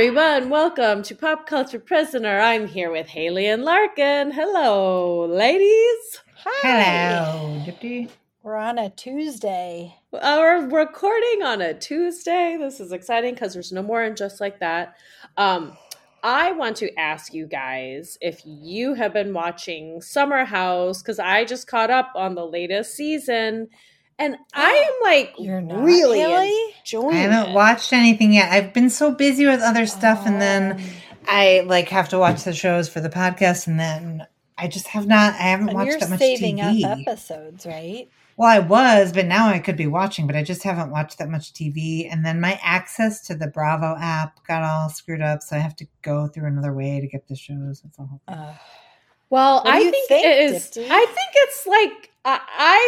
everyone. Welcome to Pop Culture Prisoner. I'm here with Haley and Larkin. Hello, ladies. Hello, Dipti. We're on a Tuesday. We're recording on a Tuesday. This is exciting because there's no more and just like that. Um, I want to ask you guys if you have been watching Summer House because I just caught up on the latest season, and I am like You're not, really Haley? enjoying I haven't it. watched anything yet. I've been so busy with other stuff, and then Um, I like have to watch the shows for the podcast, and then I just have not. I haven't and watched that much saving TV. up episodes, right? Well, I was, but now I could be watching, but I just haven't watched that much TV. And then my access to the Bravo app got all screwed up, so I have to go through another way to get the shows. That's all. Uh, Well, What I think, think, it is. Dipti? I think it's like I,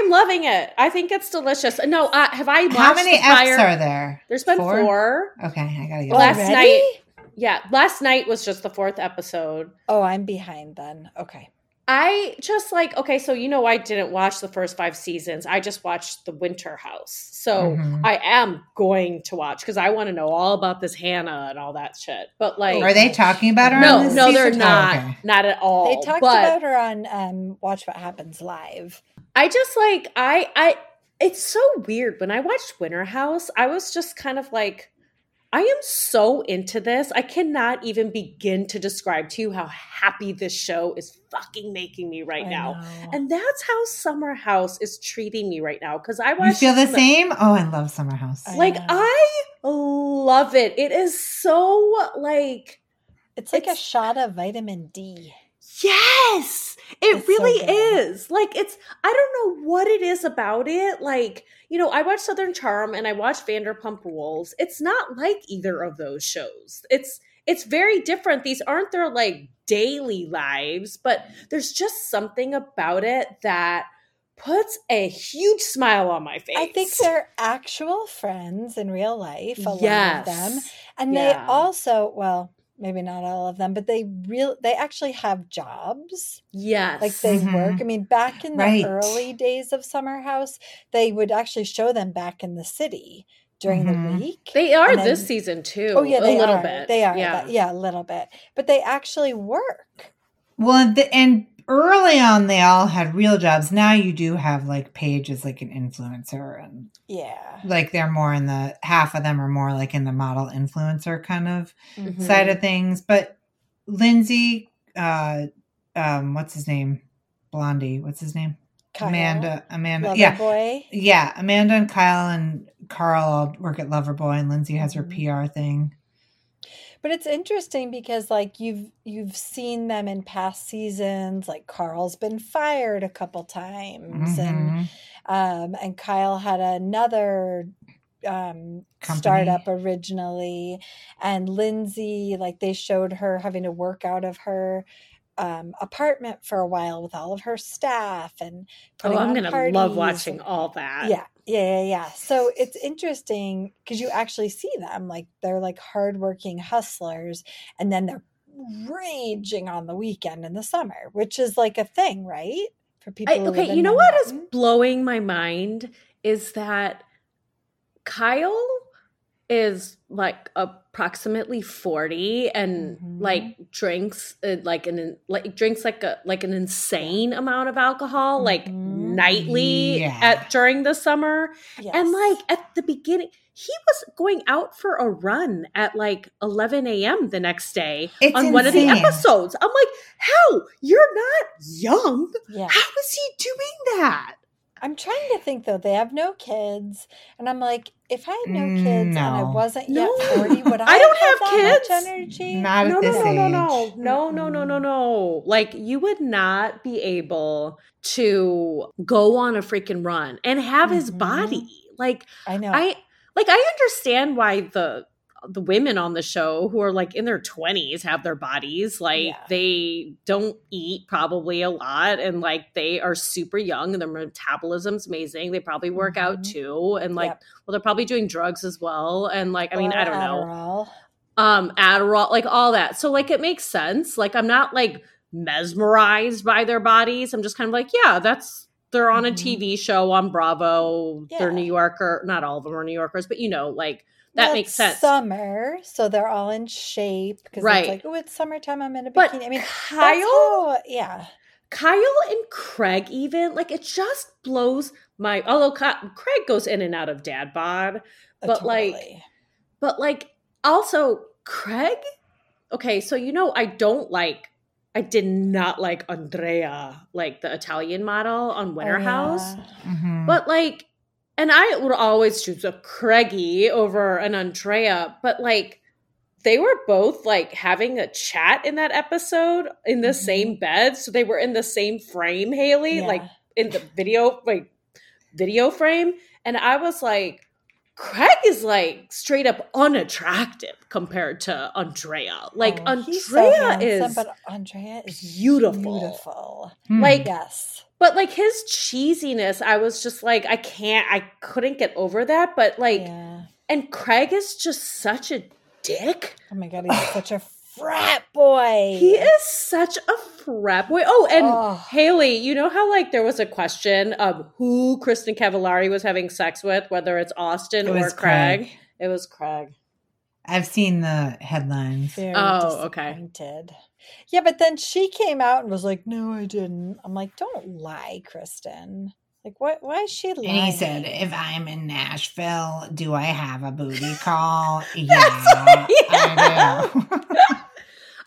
I'm loving it. I think it's delicious. No, uh, have I watched How many the prior- apps are there? There's been four. Okay, I gotta get. Last Already? night- Yeah, last night was just the fourth episode. Oh, I'm behind then. Okay. I just like okay, so you know I didn't watch the first five seasons. I just watched the Winter House. So Mhm. I am going to watch because I want to know all about this Hannah and all that shit. But like, Are they talking about her? on no, this no, they're season? Oh, not, okay. not at all. They talked but about her on um, Watch What Happens Live. I just like I I it's so weird when I watched Winter House, I was just kind of like I am so into this. I cannot even begin to describe to you how happy this show is fucking making me right I now. know. And that's how Summer House is treating me right now cuz I watched You feel the same? Oh, I love Summer House. I Like know. I love it. It is so like it's like a shot of vitamin D. Yes, it It's really good. is. Like it's I don't know what it is about it. Like, you know, I watch Southern Charm and I watch Vanderpump Rules. It's not like either of those shows. It's it's very different. These aren't their like daily lives, but there's just something about it that puts a huge smile on my face. I think they're actual friends in real life, a lot of them. And Yeah. they also, well, maybe not all of them, but they real they actually have jobs. Yes. like they Mhm. work. I mean, back in the Right. early days of Summer House, they would actually show them back in the city during Mhm. the week. they are and this season too. oh yeah, they a little are. bit. They are. Yeah. Yeah, yeah, a little bit. But they actually work. Well, and the, and early on, they all had real jobs. Now you do have like Paige as like an influencer, and Yeah. like they're more in the half of them are more like in the model influencer kind of Mhm. side of things. But Lindsay, uh, um, what's his name? Blondie, what's his name? Kyle, Amanda. Amanda. Lover yeah, boy. yeah. Amanda and Kyle and Carl all work at Loverboy, and Lindsay has her Mhm. PR thing. But it's interesting because like you've you've seen them in past seasons. Like Carl's been fired a couple times, and Mhm. um, and Kyle had another um, Company. startup originally, and Lindsay, like they showed her having to work out of her um, apartment for a while with all of her staff and Oh, I'm gonna parties love watching and- all that. yeah, yeah, yeah, yeah. So it's interesting because you actually see them like they're like hardworking hustlers, and then they're raging on the weekend in the summer, which is like a thing, right? For people. I, okay, you know what is blowing my mind is that Kyle is like approximately 40 and Mhm. like drinks uh, like an like drinks like a like an insane amount of alcohol like Mhm. Nightly Yeah. at during the summer Yes. and like at the beginning he was going out for a run at like 11 a.m the next day It's on one of the episodes i'm like how you're not young yeah. how is he doing that? I'm trying to think though. They have no kids, and I'm like, if I had no kids and I wasn't No. yet 40, would I, I don't have, have that kids. much energy? Not No, at no, this no, age. no, no, no, no, no, no, no. Like you would not be able to go on a freaking run and have his Mhm. body. Like I know. I like I understand why the the women on the show who are like in their 20s have their bodies like Yeah. they don't eat probably a lot and like they are super young and their metabolism's amazing they probably work out Mhm. too and like Yep. well they're probably doing drugs as well and like i mean Or i don't know Adderall. um Adderall, like all that. So like it makes sense. Like I'm not like mesmerized by their bodies. I'm just kind of like, yeah, that's they're on a Mhm. TV show on Bravo. They're New Yorker. Not all of them are New Yorkers, but you know, like That Well, makes sense. Summer, so they're all in shape because Right. it's like, oh, it's summertime. I'm in a But bikini. I mean, Kyle, how, yeah, Kyle and Craig even like it just blows my. Although Ka- Craig goes in and out of dad bod, uh, But, like, totally. but like also Craig. Okay, so you know I don't like. I did not like Andrea, like the Italian model on Winter Oh, House. yeah. Mhm. But like, and I would always choose a Craigie over an Andrea, but like, they were both like having a chat in that episode in the Mhm. same bed. So they were in the same frame, Haley, Yeah. like in the video, like video frame. And I was like, Craig is like straight up unattractive compared to Andrea. Like Oh, he's so Andrea handsome, is but Andrea is beautiful. Beautiful. Hmm. like Yes. but like his cheesiness, I was just like, I can't, I couldn't get over that. But like, yeah. and Craig is just such a dick. Oh my god, he's such a frat boy. He is such a frat boy. Oh, and Oh. Haley, you know how like there was a question of who Kristin Cavallari was having sex with, whether it's Austin It or Craig. Craig. It was Craig. I've seen the headlines. Very Oh, okay. disappointed. Yeah, but then she came out and was like, "No, I didn't." I'm like, "Don't lie, Kristin." Like, what? Why is she lying? And he said, "If I'm in Nashville, do I have a booty call? yeah, I do."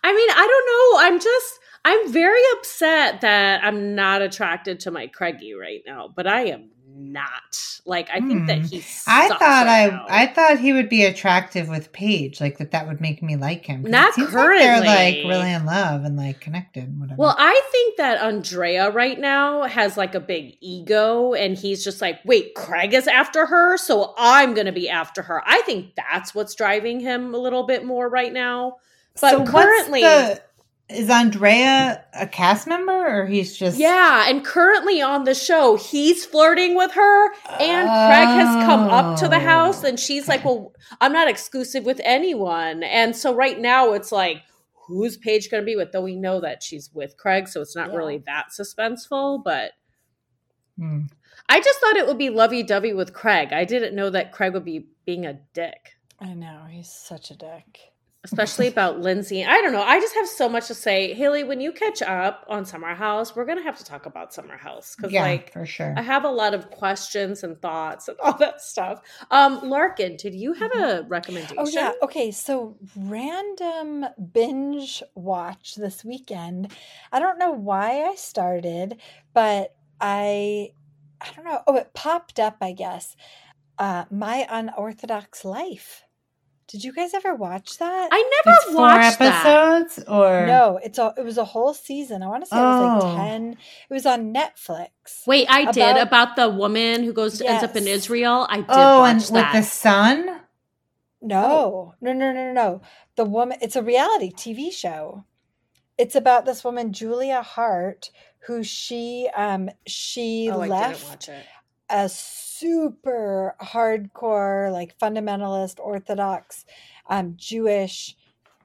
I mean, I don't know. I'm just I'm very upset that I'm not attracted to my Craigie right now, but I am not. Like I think that Hmm. he I thought right I now. I thought he would be attractive with Paige, like that. That would make me like him. Not seems like they're like really in love and like connected. and Whatever. Well, I think that Andrea right now has like a big ego and he's just like, wait, Craig is after her, so I'm going to be after her. I think that's what's driving him a little bit more right now. But So what's currently, the- is Andrea a cast member or he's just yeah, and currently on the show, he's flirting with her and Craig has come up to the house Oh, and she's like, well, I'm not exclusive with anyone. And so right now it's like, who's Paige going to be with? Though we know that she's with Craig, so it's not Yeah. really that suspenseful, but Hmm. I just thought it would be lovey dovey with Craig. I didn't know that Craig would be being a dick, I know he's such a dick. Especially about Lindsay. I don't know. I just have so much to say. Haley, when you catch up on Summer House, we're going to have to talk about Summer House because, yeah, like, for sure. I have a lot of questions and thoughts and all that stuff. Um, Larkin, did you have a recommendation? Oh yeah. Okay. So random binge watch this weekend. I don't know why I started, but I I don't know. Oh, it popped up, I guess. Uh My Unorthodox Life. Did you guys ever watch that? I never it's four watched that. episodes or no, it's a it was a whole season. I want to say it was Oh. like 10. It was on Netflix. Wait, I did About- about the woman who goes ends up in Israel. I did oh, watch and that. with the son. No, no, no, no, no, no. The woman, it's a reality TV show. It's about this woman, Julia Haart, who she um she oh, I didn't left watch it. A super hardcore, like fundamentalist, orthodox, um, Jewish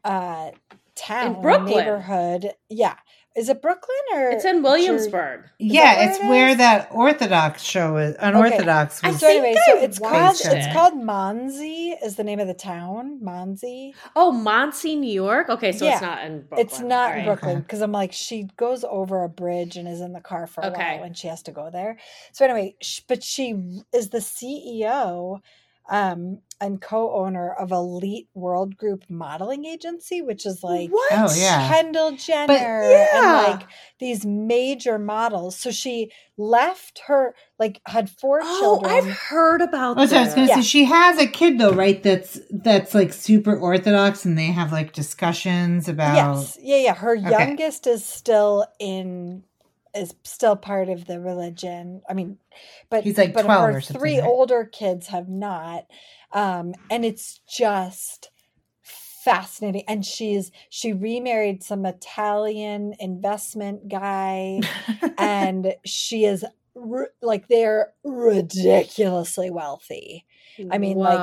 uh town neighborhood. Yeah. Is it Brooklyn or It's in Jer- Williamsburg. Yeah, where it's it where is? that Orthodox show is. Unorthodox I was. So think anyway, so it's called watched it's called Monsey is the name of the town. Monsey. Oh, Monsey, New York. Okay, so it's not in Brooklyn. It's not All right. Brooklyn because I'm like she goes over a bridge and is in the car for a Okay. while and she has to go there. So anyway, sh- but she is the CEO um, and co-owner of Elite World Group Modeling Agency, which is like what? Oh, yeah. Kendall Jenner yeah. and like these major models. So she left her like had four Oh, children. Oh, I've heard about Oh, so I was gonna Yeah. say she has a kid though, right? That's that's like super orthodox, and they have like discussions about. Yes. Yeah, yeah. Her Okay. youngest is still in is still part of the religion. I mean, but He's, like, but 12 or something, three right? older kids have not. Um, and it's just fascinating. And she's she remarried some Italian investment guy, and she is like they're ridiculously wealthy. I mean, like,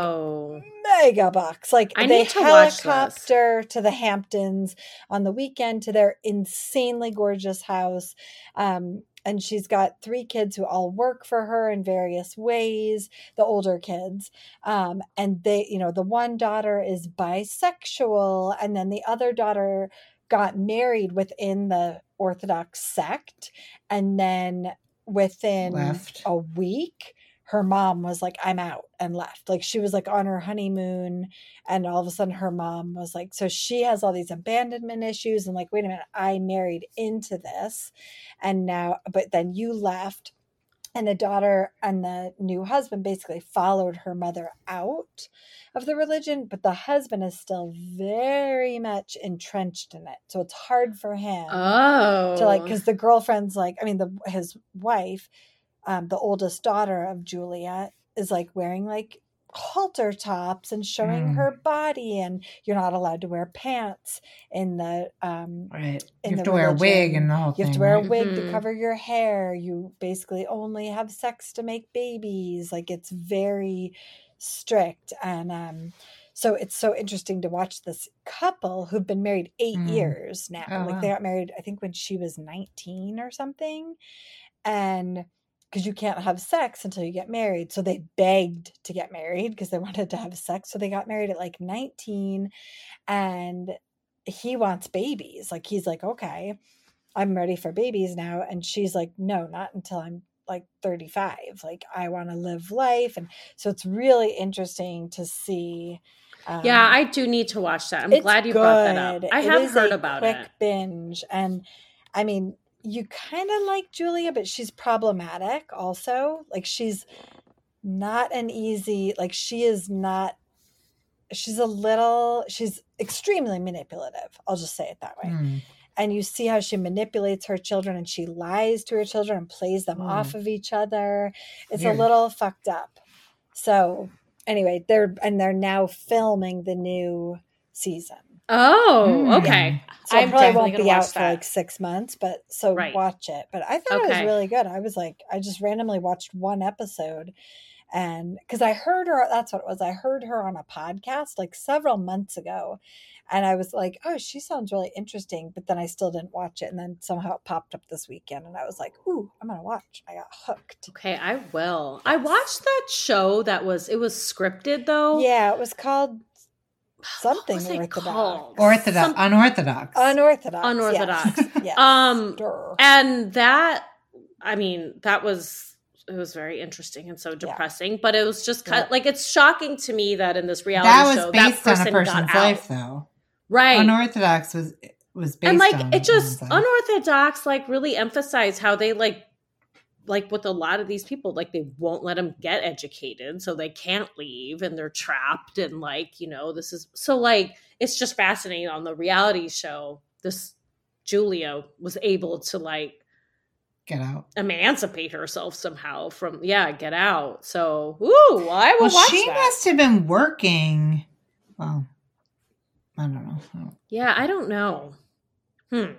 mega bucks. Like I they to helicopter to the Hamptons on the weekend to their insanely gorgeous house. Um, and she's got three kids who all work for her in various ways the older kids um, and they you know the one daughter is bisexual and then the other daughter got married within the orthodox sect and then within Left. a week her mom was like i'm out and left like she was like on her honeymoon and all of a sudden her mom was like so she has all these abandonment issues and like wait a minute i married into this and now but then you left and the daughter and the new husband basically followed her mother out of the religion but the husband is still very much entrenched in it so it's hard for him Oh. to like because the girlfriend's like i mean the his wife um the oldest daughter of julia is like wearing like halter tops and showing Mm. her body and you're not allowed to wear pants in the um Right. in You have the to wear a wig and the whole you have to wear a right? wig Mhm. to cover your hair you basically only have sex to make babies like it's very strict and um so it's so interesting to watch this couple who've been married eight Mm. years now Oh, like they got married i think when she was 19 or something and because you can't have sex until you get married. So they begged to get married because they wanted to have sex. So they got married at like 19 and he wants babies. Like he's like okay i'm ready for babies now. And she's like no not until i'm like 35 like i want to live life. And so it's really interesting to see um, yeah, I do need to watch that. I'm glad you brought that up. I It have heard about quick it. binge. And i mean you kind of like julia but she's problematic also like she's not an easy like she is not she's a little she's extremely manipulative i'll just say it that way Mm. and you see how she manipulates her children and she lies to her children and plays them Mm. off of each other it's Weird. a little fucked up so anyway they're and they're now filming the new season Oh, Mm. okay. so I'm probably won't be out watch for like six months, but so Right. watch it. But I thought it was really good. I was like, I just randomly watched one episode and because I heard her, that's what it was. I heard her on a podcast like several months ago. And I was like, oh, she sounds really interesting. But then I still didn't watch it. And then somehow it popped up this weekend. And I was like, ooh, I'm going to watch. I got hooked. Okay, I will. I watched that show that was it was scripted though. Yeah, it was called What something was it orthodox. called? Orthodox, Some- unorthodox. Unorthodox. Unorthodox. Yes. yes. Um, Durr. and that I mean, that was it was very interesting and so depressing, but it was just kind Yeah. like it's shocking to me that in this reality that was show that based on person a got person's out. life, though. Right. Unorthodox was was based and like on it just unorthodox like really emphasized how they like like with a lot of these people like they won't let them get educated so they can't leave and they're trapped and like you know this is so like it's just fascinating on the reality show this julia was able to like get out. emancipate herself somehow from yeah get out so ooh i will Well, watch she that. must have been working. Well, I don't know. Yeah, I don't know. Hmm.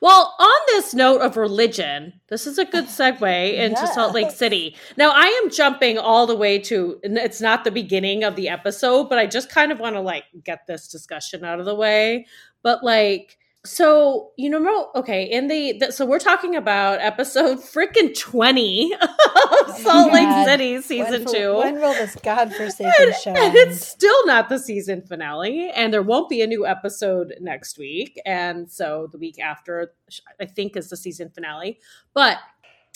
Well, on this note of religion, this is a good oh, segue into Salt Lake City. Now, I am jumping all the way to, it's not the beginning of the episode, but I just kind of want to like get this discussion out of the way. But like, so you know, okay, in the, the so we're talking about episode freaking twenty of oh my Salt Lake City season when, two. When will this godforsaken and, show and it's still not the season finale and there won't be a new episode next week and so the week after i think is the season finale. But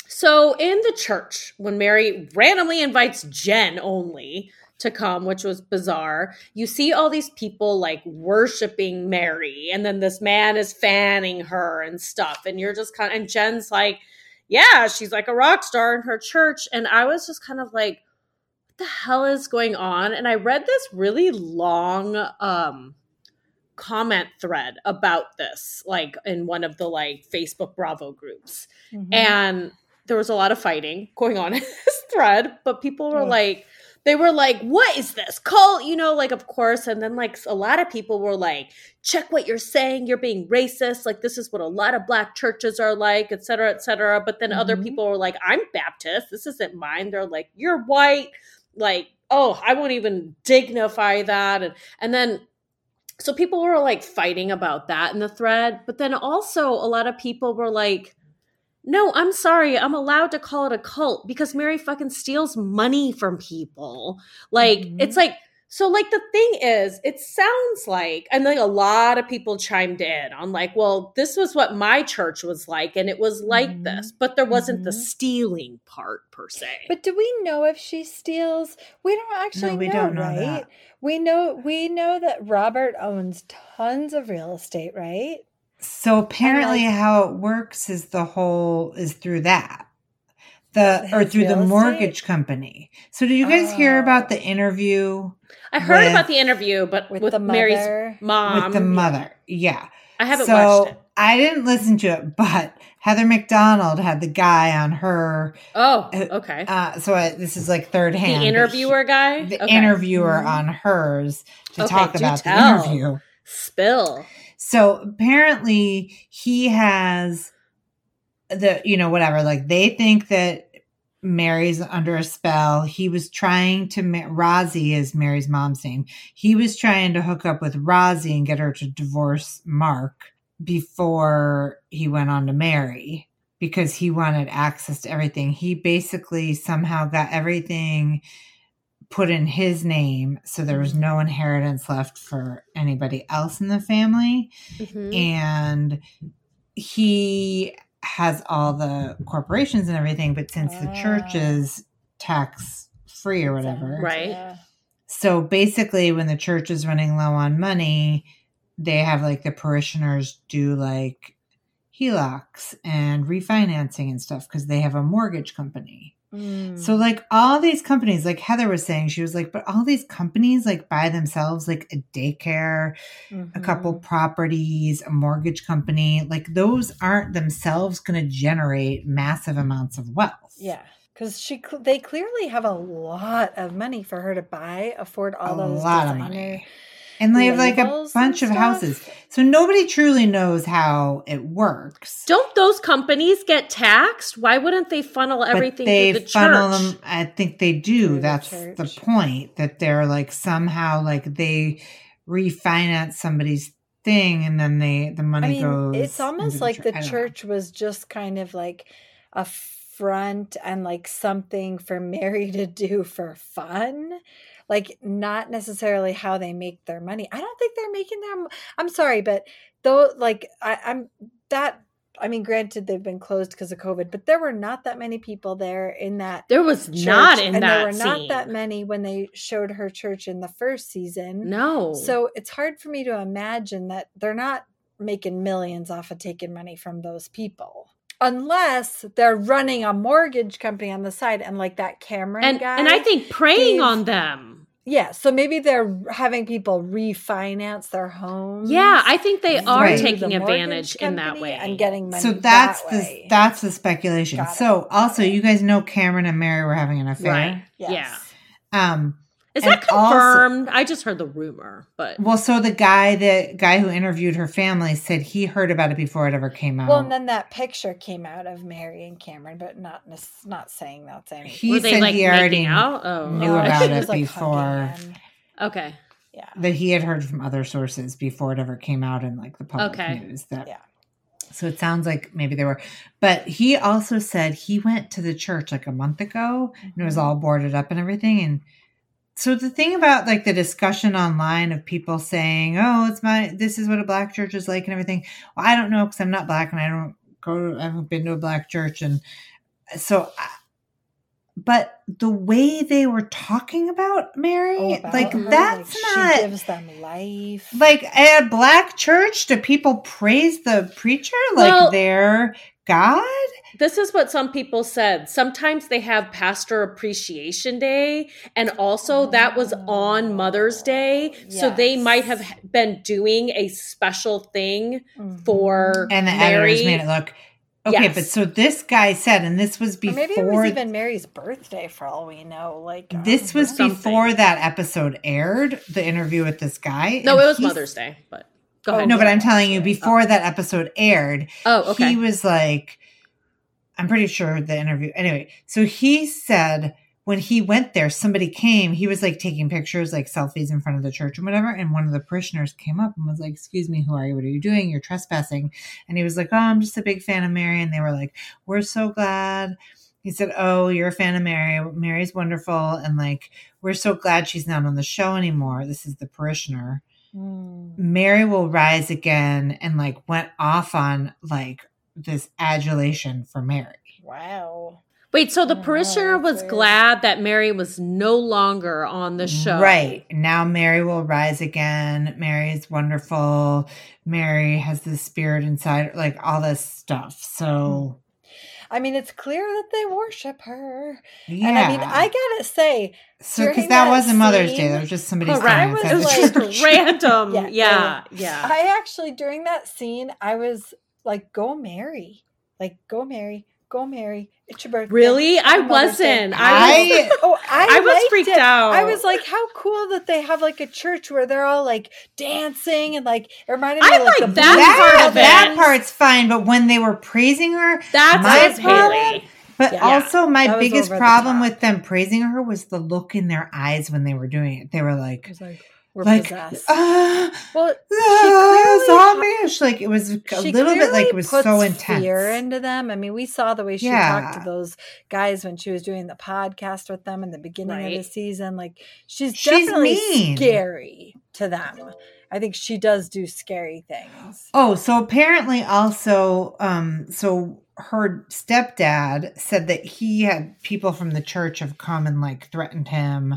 so in the church when mary randomly invites jen only to come which was bizarre you see all these people like worshiping mary and then this man is fanning her and stuff and you're just kind of and jen's like yeah she's like a rock star in her church and i was just kind of like what the hell is going on and i read this really long um comment thread about this like in one of the like facebook bravo groups Mhm. and there was a lot of fighting going on in this thread but people were Ugh. like they were like what is this call you know like of course and then like a lot of people were like check what you're saying you're being racist like this is what a lot of black churches are like et cetera et cetera but then other Mhm. people were like i'm baptist this isn't mine they're like you're white like oh i won't even dignify that and and then so people were like fighting about that in the thread but then also a lot of people were like No, I'm sorry. I'm allowed to call it a cult because Mary fucking steals money from people. Like, Mhm. it's like, so like the thing is, it sounds like, and like a lot of people chimed in on like, well, this was what my church was like, and it was like Mhm. this, but there wasn't the Mhm. stealing part per se. But do we know if she steals? We don't actually we know, don't know right? that. We know we know that Robert owns tons of real estate, right? So apparently, like- how it works is the whole is through that, the or through the mortgage estate? company. So did you guys hear Oh. about the interview I heard with- about the interview, but With, with, the Mary's mother. mom, with the mother? Yeah, I haven't so watched it. I didn't listen to it, but Heather McDonald had the guy on her. Oh, Uh, okay. Uh, so I, this is like third hand. the but he- interviewer guy, the Okay. interviewer Mhm. on hers to Okay, talk do about tell. the interview. Spill. So apparently he has the you know whatever like they think that Mary's under a spell. He was trying to Rozzy is Mary's mom's name. He was trying to hook up with Rozzy and get her to divorce Mark before he went on to Mary because he wanted access to everything. He basically somehow got everything put in his name so there was no inheritance left for anybody else in the family Mhm. and he has all the corporations and everything but since the church Ah. is tax free or whatever Right. Yeah. so basically when the church is running low on money they have like the parishioners do like HELOCs and refinancing and stuff because they have a mortgage company Mm. so like all these companies, like Heather was saying, she was like, but all these companies like by themselves, like a daycare, a couple Mhm. properties, a mortgage company, like those aren't themselves going to generate massive amounts of wealth. Yeah, because she cl- they clearly have a lot of money for her to buy, afford all a those lot of money. And they have like a bunch of and houses. So nobody truly knows how it works. Don't those companies get taxed? Why wouldn't they funnel but everything they through the funnel church? them. I think they do. Through That's the church. point. That they're like somehow like they refinance somebody's thing, and then they the money I mean, goes. it's almost into like church. the I know. church was just kind of like a front and like something for Mary to do for fun. Like not necessarily how they make their money. I don't think they're making their. I'm sorry, but though, like I, I'm that. I mean, granted, they've been closed because of COVID, but there were not that many people there in that there was church, not in and that there were not that many when they showed her church in the first season. No. So it's hard for me to imagine that they're not making millions off of taking money from those people. Unless they're running a mortgage company on the side and like that Cameron and guy. and I think preying gave- on them. Yeah, so maybe they're having people refinance their homes. Yeah, I think they are Right. taking the advantage in that way. and getting money. so that's that the way. that's the speculation. So also, you guys know Cameron and Mary were having an affair. right. Yes. Yeah. Um. Is And that also- confirmed? I just heard the rumor, but Well, so the guy, the guy who interviewed her family, said he heard about it before it ever came out. Well, and then that picture came out of Mary and Cameron, but not nec- not saying that's any. he were they said like he already out? Oh, knew No, about it like, before. Okay. Yeah. that he had heard from other sources before it ever came out in like the public Okay. news. That Yeah. So it sounds like maybe they were, but he also said he went to the church like a month ago and it was Mhm. all boarded up and everything. And so the thing about like the discussion online of people saying, "Oh, it's my this is what a black church is like" and everything. Well, I don't know because I'm not black and I don't go. To, I haven't been to a black church, and so. I, but the way they were talking about Mary, Oh, about like her, that's like, not She gives them life. like at a black church. Do people praise the preacher like Well- their God? This is what some people said. Sometimes they have Pastor Appreciation Day, and also that was on Mother's Day. So they might have been doing a special thing Mhm. for And the Mary. editors made it look okay. Yes. But so this guy said, and this was Or before. maybe it was even Mary's birthday for all we know. Like I this was. Something. before that episode aired. The interview with this guy. No, it was Mother's Day, but go Oh, ahead. No, but I'm telling you, that's right. before that episode aired, Oh, okay. he was like, I'm pretty sure the interview. Anyway, so he said when he went there, somebody came. He was like taking pictures, like selfies in front of the church and whatever. And one of the parishioners came up and was like, Excuse me, who are you? What are you doing? You're trespassing. And he was like, Oh, I'm just a big fan of Mary. And they were like, We're so glad. He said, Oh, you're a fan of Mary. Mary's wonderful. And like, we're so glad she's not on the show anymore. This is the parishioner. Mm. Mary will rise again and like went off on like this adulation for Mary. Wow. Wait, so the Oh, parishioner was glad that Mary was no longer on the show. Right. Now Mary will rise again. Mary is wonderful. Mary has the spirit inside, like all this stuff. So, I mean, it's clear that they worship her. yeah. And I mean, I gotta say, so because that, that wasn't Mother's Day, scene- that was just somebody's Correct. coming was outside the like- It's church. just random. Yeah, Yeah, yeah, yeah. I actually during that scene, I was like, "Go Mary, like go Mary, go Mary. it's your birthday." Really? I Happy Mother's Day." wasn't. I was, I Oh, I, I was freaked it. out. I was like, how cool that they have like a church where they're all like dancing and like it reminded me I of like, like the that part that, of that it. part's fine, but when they were praising her, that's My Miss Haley. but Yeah. also my biggest over the problem with them praising her was the look in their eyes when they were doing it. They were I like, was like, we're like, possessed. ah, well, clearly zombie-ish. Like it was a little bit like it was puts so intense. fear into them. I mean, we saw the way she Yeah. talked to those guys when she was doing the podcast with them in the beginning of the season. Like she's, She's definitely mean. scary to them. I think she does do scary things. Oh, so apparently also, um, so her stepdad said that he had people from the church have come and like threatened him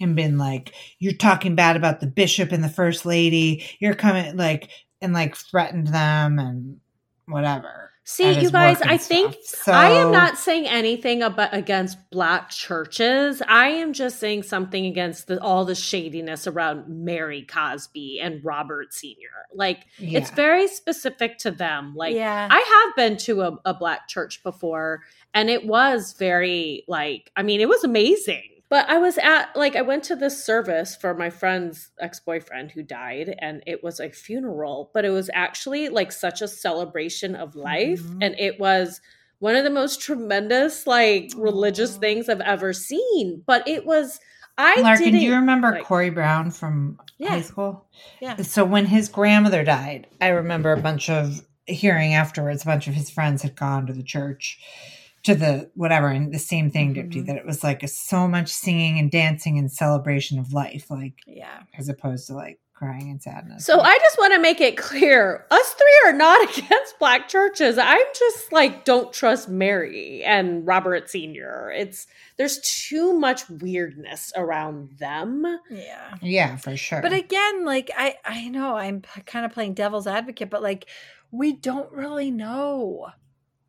and been like, You're talking bad about the bishop and the first lady. You're coming like and like threatened them and whatever. See, you guys, work and I think stuff. I am not saying anything about against black churches. I am just saying something against the, all the shadiness around Mary Cosby and Robert Senior. Like Yeah. it's very specific to them. Like yeah, I have been to a, a black church before, and it was very like I mean, it was amazing. But I was at like I went to this service for my friend's ex-boyfriend who died and it was a funeral, but it was actually like such a celebration of life Mhm. and it was one of the most tremendous like religious Aw. things I've ever seen. But it was I Larkin, do you remember like- Corey Brown from Yeah. high school? Yeah. So when his grandmother died, I remember a bunch of hearing afterwards, a bunch of his friends had gone to the church, to the whatever, and the same thing, Dipti, Mhm. that it was like a, so much singing and dancing and celebration of life, like yeah. as opposed to like crying and sadness. So I just want to make it clear us three are not against black churches. I'm just like don't trust Mary and Robert Senior. It's there's too much weirdness around them. Yeah. yeah, for sure. But again, like I I know I'm kind of playing devil's advocate, but like we don't really know.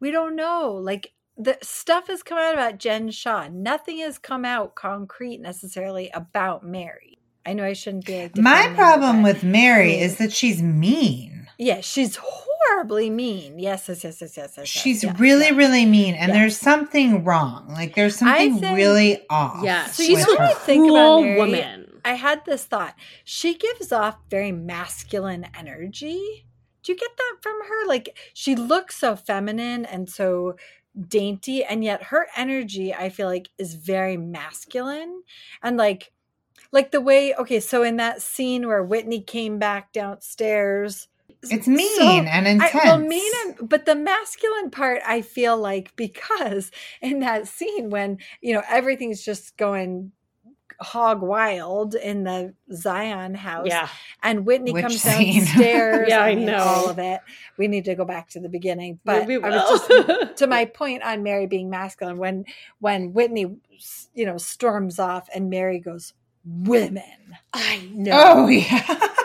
We don't know. Like the stuff has come out about Jen Shah. Nothing has come out concrete necessarily about Mary. I know I shouldn't be like my problem with Mary is that she's mean. yeah, she's horribly mean. Yes, yes, yes, yes, yes. yes, She's yes, really, yes. really mean, and Yeah. there's something wrong. Like there's something think- really off. Yeah, So you with know what I think about Cruel Mary? woman. I had this thought. She gives off very masculine energy. Do you get that from her? Like she looks so feminine and so dainty, and yet her energy, I feel like, is very masculine. And like like the way, okay, so in that scene where Whitney came back downstairs. It's mean so- and intense. I, well, mean and but the masculine part, I feel like because in that scene when you know everything's just going hog wild in the Zion house, Yeah. and Whitney Which comes scene? downstairs. Yeah, I mean, know. all of it. We need to go back to the beginning, but We I was just to my point on Mary being masculine when when Whitney you know storms off and Mary goes women, I oh, know. Oh yeah.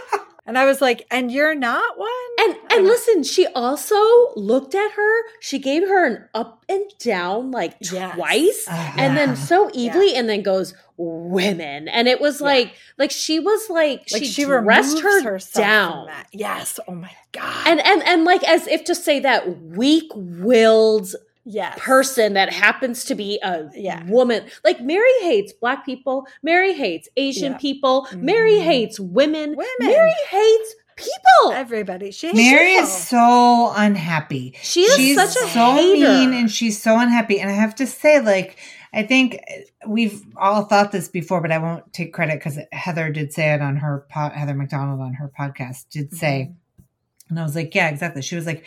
and I was like, and you're not one. And and listen, she also looked at her. She gave her an up and down like Yes. twice, Uh, and then so evilly, and then goes women, and it was Yeah. like like she was like, like she, she, dressed her herself from down, that. Yes. Oh my god. and and and like as if to say that weak willed yes. person that happens to be a Yeah. woman. Like Mary hates black people. Mary hates Asian Yeah. people. Mary Mhm. hates women. Women. Mary hates people. Everybody. She hates Mary people. is so unhappy. She is she's such a so hater. mean and she's so unhappy. And I have to say, like, I think we've all thought this before, but I won't take credit because Heather did say it on her pod, Heather McDonald on her podcast did say, and I was like, yeah, exactly. She was like,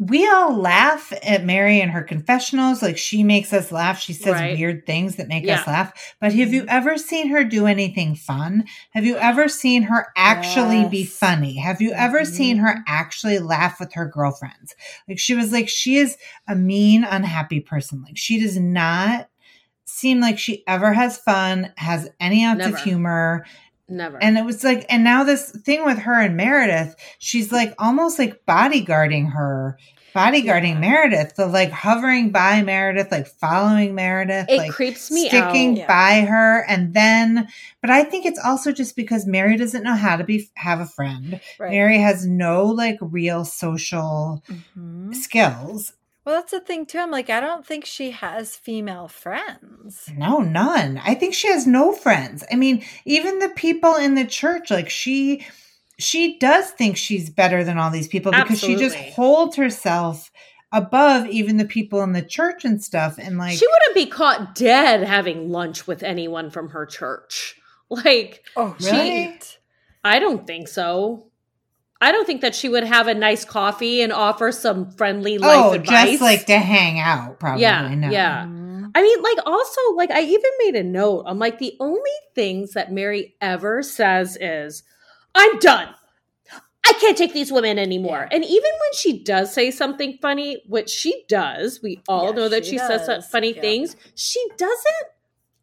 we all laugh at Mary and her confessionals. Like she makes us laugh. She says Right. weird things that make Yeah. us laugh. But have you ever seen her do anything fun? Have you ever seen her actually be funny? Have you ever seen her Mhm. actually laugh with her girlfriends? Like she was like, she is a mean, unhappy person. Like she does not seem like she ever has fun, has any ounce Never. of humor. Never. And it was like, and now this thing with her and Meredith, she's like almost like bodyguarding her, bodyguarding Yeah. Meredith, the like hovering by Meredith, like following Meredith, it like creeps me sticking out. Yeah. by her. And then, but I think it's also just because Mary doesn't know how to be, have a friend. Right. Mary has no like real social Mhm. skills. Well, that's the thing too. I'm like, I don't think she has female friends. No, none. I think she has no friends. I mean, even the people in the church, like she she does think she's better than all these people because she just holds herself above even the people in the church and stuff and like she wouldn't be caught dead having lunch with anyone from her church. Like, Oh, Really? I don't think so. I don't think that she would have a nice coffee and offer some friendly life oh, advice. just like to hang out probably. Yeah, no. yeah. I mean, like, also, like, I even made a note. I'm like, the only things that Mary ever says is, I'm done. I can't take these women anymore. And even when she does say something funny, which she does, we all Yeah, know that she she, says funny Yeah. things, she doesn't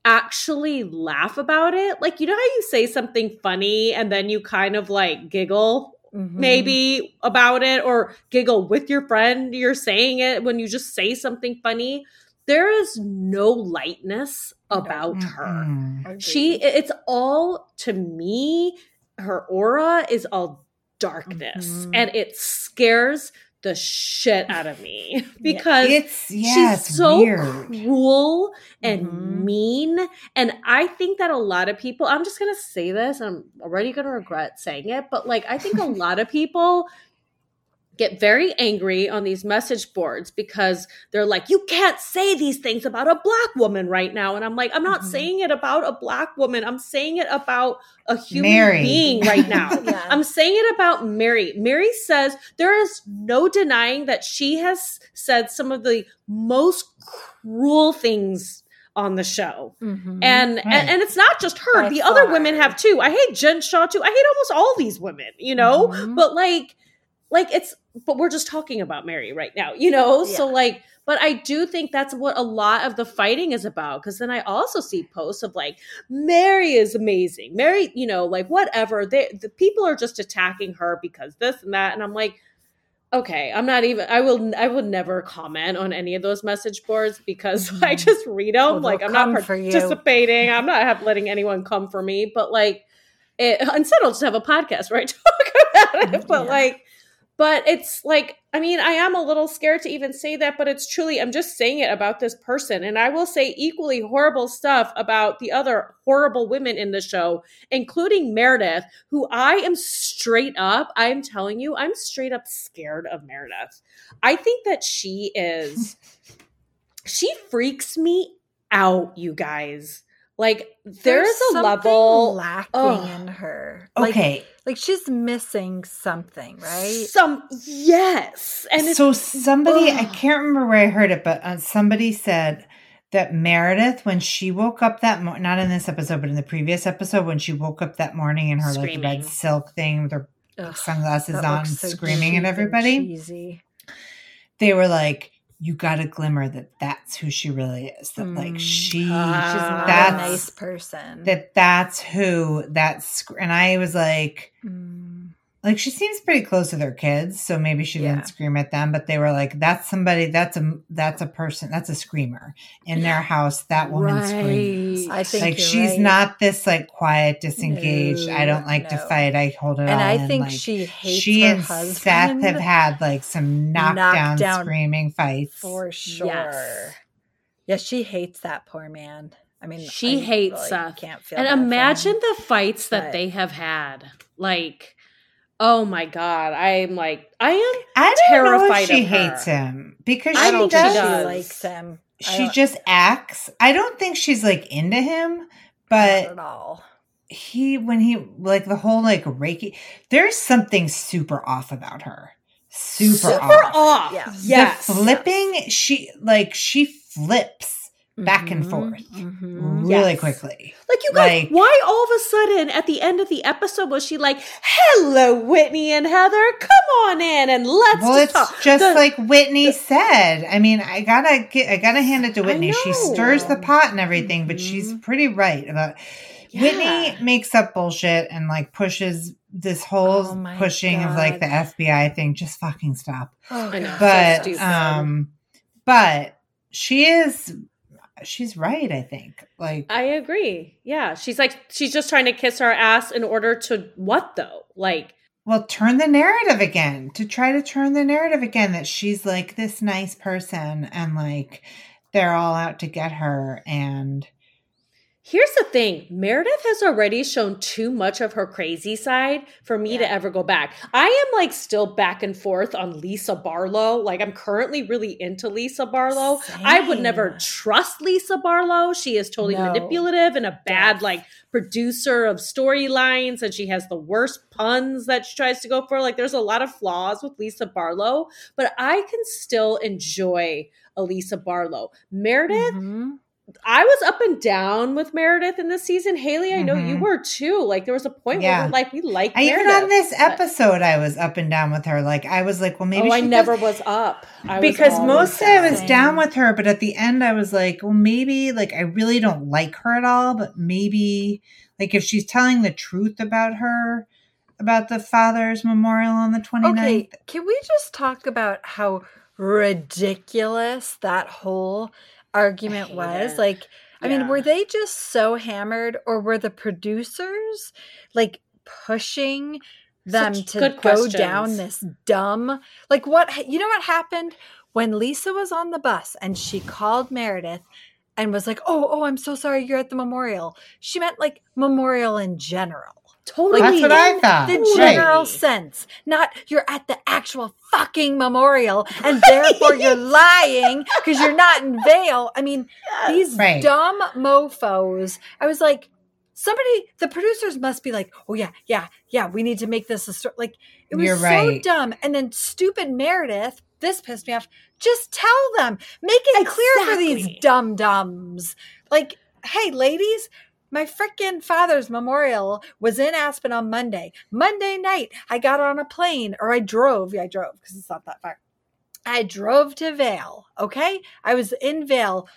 actually laugh about it. Like, you know how you say something funny and then you kind of like giggle Mhm. maybe about it or giggle with your friend you're saying it when you just say something funny there is no lightness No. about her Mm-mm. Agreed. she it's all to me her aura is all darkness Mhm. and it scares the shit out of me because It's yeah, she's it's so weird. cruel and Mhm. mean and i think that a lot of people i'm just gonna say this i'm already gonna regret saying it but like i think a lot of people get very angry on these message boards because they're like you can't say these things about a black woman right now and i'm like i'm not Mhm. saying it about a black woman i'm saying it about a human Mary. being right now Yeah. I'm saying it about Mary. Mary says there is no denying that she has said some of the most cruel things on the show. Mhm. And, Right. and and it's not just her. By the other women have too. I hate Jen Shah too. I hate almost all these women, you know? Mhm. But like like it's but we're just talking about Mary right now, you know? So like but I do think that's what a lot of the fighting is about. Cause then I also see posts of like, Mary is amazing. Mary, you know, like whatever. They, the people are just attacking her because this and that. And I'm like, okay, I'm not even, I will, I would never comment on any of those message boards because I Mhm. just read them. Well, like, I'm not come for you. participating. I'm not have, letting anyone come for me. But like, it, instead, I'll just have a podcast where I talk about it. But Yeah. like, but it's like, I mean, I am a little scared to even say that, but it's truly, I'm just saying it about this person. And I will say equally horrible stuff about the other horrible women in the show, including Meredith, who I am straight up, I'm telling you, I'm straight up scared of Meredith. I think that she is, she freaks me out, you guys. Like, there's, a level. lacking Ugh. in her. Like, Okay. like she's missing something, right? Some yes, and it's so somebody I can't remember where I heard it, but uh, somebody said that Meredith, when she woke up that mo- not in this episode, but in the previous episode, when she woke up that morning in her like red silk thing with her Ugh, sunglasses on, so screaming at everybody, cheesy. they were like, "You got a glimmer that that's who she really is. That like Mm. she." Ah. She's not That's- a nice person. that that's who that's and I was like Mm. Like she seems pretty close with her kids so maybe she Yeah. didn't scream at them but they were like that's somebody that's a that's a person that's a screamer in their house that woman screams I think like she's right. not this like quiet disengaged i don't like to fight i hold it and all I in. think Like, she hates she her and husband seth have had like some knockdown Knockdown screaming fights for sure. Yes. Yeah, she hates that poor man. I mean, She I hates really Seth. Can't feel and imagine the fights that but- they have had. Like, Oh my god, I'm like I am I don't know terrified if she of her. hates him because I she don't think think does. she she likes him. She just acts. I don't think she's like into him, Not but at all. he when he like the whole like Reiki. There's something super off about her. Super, Super off. off. Yes. Yes. The flipping, she like she flips back and Mhm, forth mhm. really Yes. quickly. Like you guys, Like- why all of a sudden at the end of the episode was she like, "Hello, Whitney and Heather, come on in and let's well, just it's talk." just The- like Whitney said. I mean, I gotta get, I gotta hand it to Whitney. She stirs the pot and everything, but she's pretty right about. Yeah. Whitney makes up bullshit and like pushes this whole Oh my pushing of like the FBI thing. Just fucking stop. Oh, I know. But stupid. um, but she is, she's right. I think like I agree. Yeah, she's like she's just trying to kiss our ass in order to what though? Like, well, turn the narrative again to try to turn the narrative again that she's like this nice person and like they're all out to get her and here's the thing: Meredith has already shown too much of her crazy side for me to ever go back. I am like still back and forth on Lisa Barlow. Like, I'm currently really into Lisa Barlow. I would never trust Lisa Barlow. She is totally No. manipulative and a bad Yes. like producer of storylines and she has the worst puns that she tries to go for. Like there's a lot of flaws with Lisa Barlow, but I can still enjoy Elisa Barlow. Meredith, Mhm. I was up and down with Meredith in this season. Haley, I know you Mhm. were too. Like there was a point Yeah. where like we like I, even on this but- episode I was up and down with her like I was like well maybe oh, I she never does- was up. I because always mostly I was down with her, but at the end I was like, well, maybe like I really don't like her at all, but maybe like if she's telling the truth about her about the father's memorial on the 29th. Okay, can we just talk about how ridiculous that whole argument was? it. Like, I Yeah. mean, were they just so hammered, or were the producers like pushing them Such to go down this dumb? Like, what you know what happened when Lisa was on the bus and she called Meredith and was like, "Oh, oh, I'm so sorry, you're at the memorial." She meant like memorial in general totally. That's what I thought. the Right. general sense, not you're at the actual fucking memorial and therefore you're lying because you're not in Vail. I mean, these Right. dumb mofos. I was like, somebody, the producers must be like, oh yeah, yeah, yeah, we need to make this a story. Like, it was You're so right. dumb. And then stupid Meredith, this pissed me off. Just tell them, make it clear for these Exactly. dumb dumbs. Like, hey, ladies, my freaking father's memorial was in Aspen on Monday. Monday night, I got on a plane or I drove. Yeah, I drove because it's not that far. I drove to Vail. Okay. I was in Vail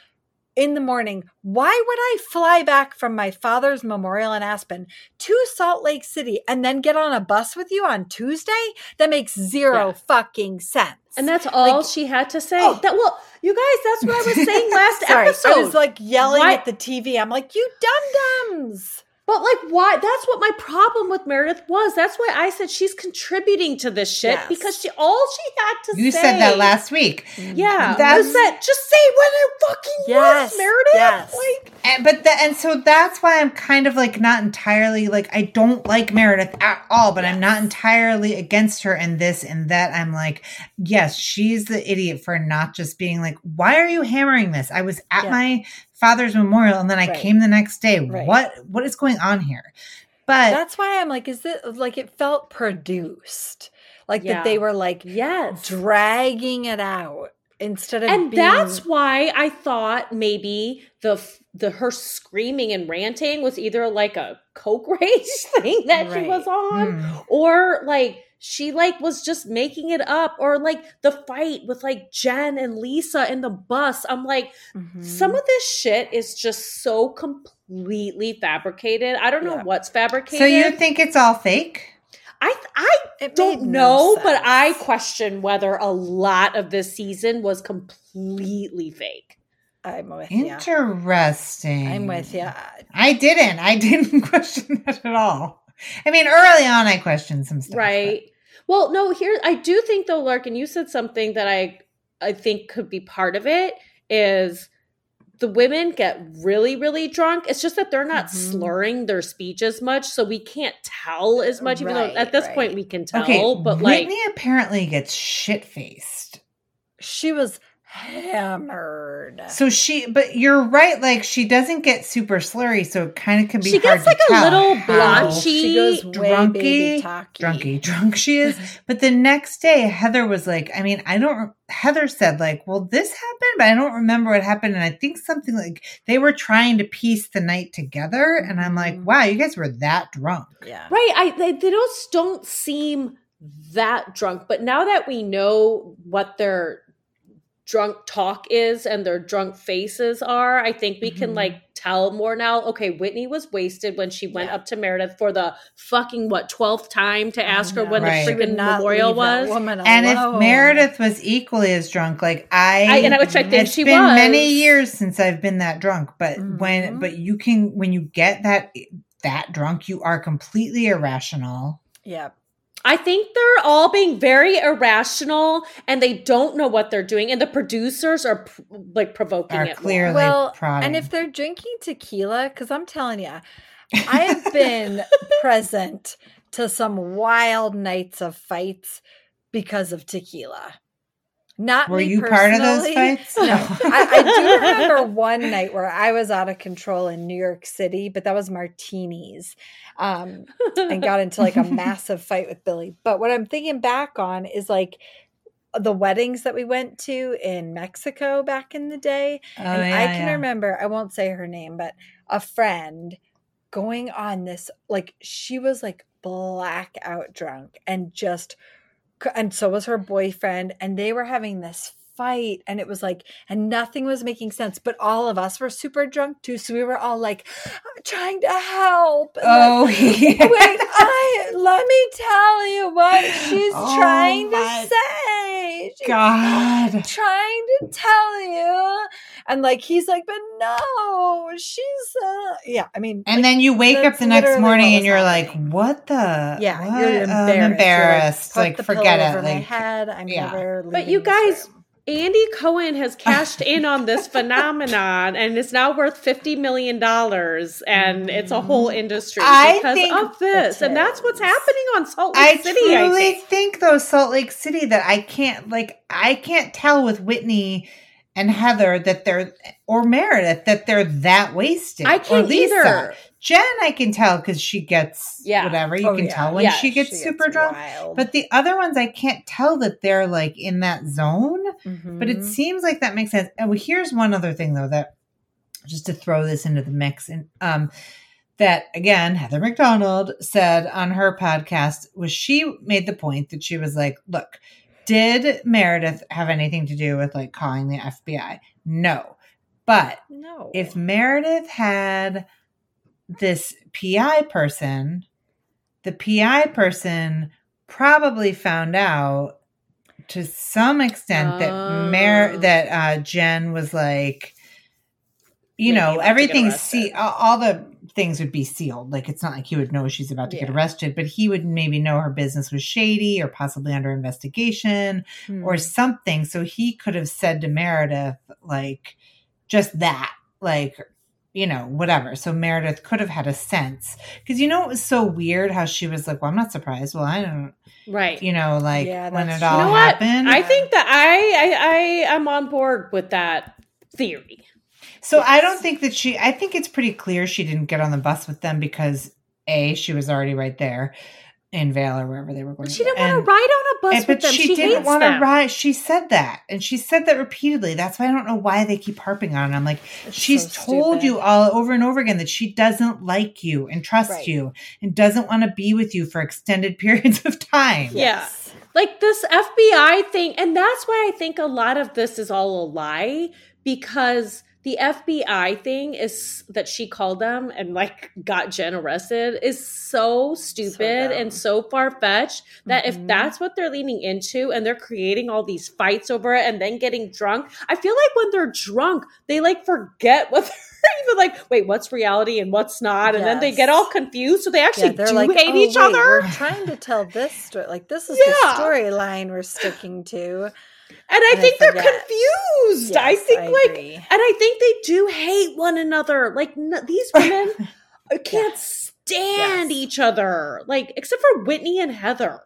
in the morning. Why would I fly back from my father's memorial in Aspen to Salt Lake City and then get on a bus with you on Tuesday? That makes zero Yeah. fucking sense. And that's all Like- she had to say. Oh. That well, you guys, that's what I was saying last Sorry, episode. I was like yelling Why- at the TV. I'm like, you dum dums. But like, why? That's what my problem with Meredith was. That's why I said she's contributing to this shit Yes. because she all she had to say. You say. said that last week. Yeah, mm-hmm. That's- was that just say what it fucking Yes, was, Meredith. yes. Like, And, but the, and so that's why I'm kind of like not entirely like I don't like Meredith at all, but I'm not entirely against her in this and that. I'm like, yes, she's the idiot for not just being like, why are you hammering this? I was at Yeah. my father's memorial and then I Right. came the next day. Right. What what is going on here? But That's why I'm like, is it like it felt produced? Like Yeah. that they were like yes, dragging it out instead of and being, that's why I thought maybe the the her screaming and ranting was either like a coke rage thing that she was on, hmm, or like she like was just making it up or like the fight with like Jen and Lisa in the bus I'm like Mhm. some of this shit is just so completely fabricated I don't know what's fabricated so you think it's all fake? I I It don't know no but I question whether a lot of this season was completely fake I'm with you. Interesting. I'm with you. I didn't. I didn't question that at all. I mean, early on, I questioned some stuff. right well no here i do think though larkin you said something that i i think could be part of it is the women get really, really drunk. It's just that they're not Mhm. slurring their speech as much, so we can't tell as much. Even Right, though at this right. point we can tell, Okay, but like Whitney apparently gets shit faced. She was hammered. So she, but you're right. Like she doesn't get super slurry, so it kind of can be. She hard gets, like, to a tell little how blotchy- she goes drunky- drunky drunk she is. But the next day, Heather was like, I mean, I don't. Heather said like, well, this happened, but I don't remember what happened. And I think something like they were trying to piece the night together. And I'm like, Mhm. wow, you guys were that drunk. Yeah. right, I they, they just don't seem that drunk. But now that we know what their drunk talk is and their drunk faces are, I think we can Mhm. like tell more now. Okay, Whitney was wasted when she went Yeah. up to Meredith for the fucking what twelfth time to ask her know. when Right. the She freaking memorial was. And if. Meredith was equally as drunk, like I, I- and which I think it's she been was. many years since I've been that drunk. But when, Mhm. but you can when you get that that drunk, you are completely irrational. yeah, I think they're all being very irrational and they don't know what they're doing. And the producers are p- like provoking Are it. clearly well, prodding. and if they're drinking tequila, because I'm telling you, I have been present to some wild nights of fights because of tequila. Not were you part of those fights? No, I, I do remember one night where I was out of control in New York City, but that was martinis, um, and got into like a massive fight with Billy. But what I'm thinking back on is like the weddings that we went to in Mexico back in the day, Oh, and I can yeah. remember, I won't say her name, but a friend going on this, like, she was like blackout drunk and just, and so was her boyfriend, and they were having this fight, and it was like, and nothing was making sense, but all of us were super drunk too. So we were all like trying to help. and, like, Oh, yeah. Wait, I let me tell you what she's Oh trying my to say. She's God. trying to tell you and like he's like but no she's uh yeah i mean And then you wake up the next morning and you're like, what the? yeah what? you're embarrassed, I'm You're embarrassed. put Like, forget it. over my Like, head i'm yeah. never But you guys, room. Andy Cohen has cashed in on this phenomenon and is now worth $50 million. And it's a whole mm-hmm. industry I because think of this. And that's what's happening on Salt I Lake City, I truly think. think. though, Salt Lake City, that I can't, like, I can't tell with Whitney and Heather that they're, or Meredith, that they're that wasted. I can't either. Jen, I can tell because she gets Yeah. whatever. You Oh, can yeah. tell when Yeah, she gets super drunk. wild. But the other ones, I can't tell that they're like in that zone. But it Mhm. seems like that makes sense. And here's one other thing though that just to throw this into the mix and um that again Heather McDonald said on her podcast was she made the point that she was like, look, did Meredith have anything to do with like calling the FBI? No. But no if Meredith had this PI person, the PI person probably found out to some extent that Mer Oh. that uh Jen was like you Maybe know about to get everything's see all the things would be sealed like it's not like he would know she's about to get arrested but he would maybe know her business was shady or possibly under investigation or Hmm. something. So he could have said to Meredith, like, just that, like, you know, whatever. So Meredith could have had a sense. Because, you know, it was so weird how she was like, well, I'm not surprised. Well, I don't, Right. you know, like Yeah, when it true. all You know what? happened. I think that I, I I am on board with that theory. So I don't think that she, I think it's pretty clear she didn't get on the bus with them because A, she was already right there in Vail or wherever they were going. But she didn't want to ride on a bus And- with but them. she, She, didn't want to them. ride. She said that, and she said that repeatedly. That's why I don't know why they keep harping on it. I'm like, It's she's so told stupid. you all over and over again that she doesn't like you and trust Right. you and doesn't want to be with you for extended periods of time. Yeah. Yes. like this FBI thing, and that's why I think a lot of this is all a lie because the FBI thing is that she called them and like got Jen arrested is so stupid dumb. and so far fetched that if Mhm. that's what they're leaning into and they're creating all these fights over it and then getting drunk, I feel like when they're drunk, they like forget what they're even like, wait, what's reality and what's not? And then they get all confused. So they actually they're do like, hate "Oh, each wait, other. We're trying to tell this story. Like this is Yeah. the storyline we're sticking to. And I And I think they're forget. confused. I think I like agree. and I think they do hate one another. Like n- these women can't stand Yes. each other. Like except for Whitney and Heather.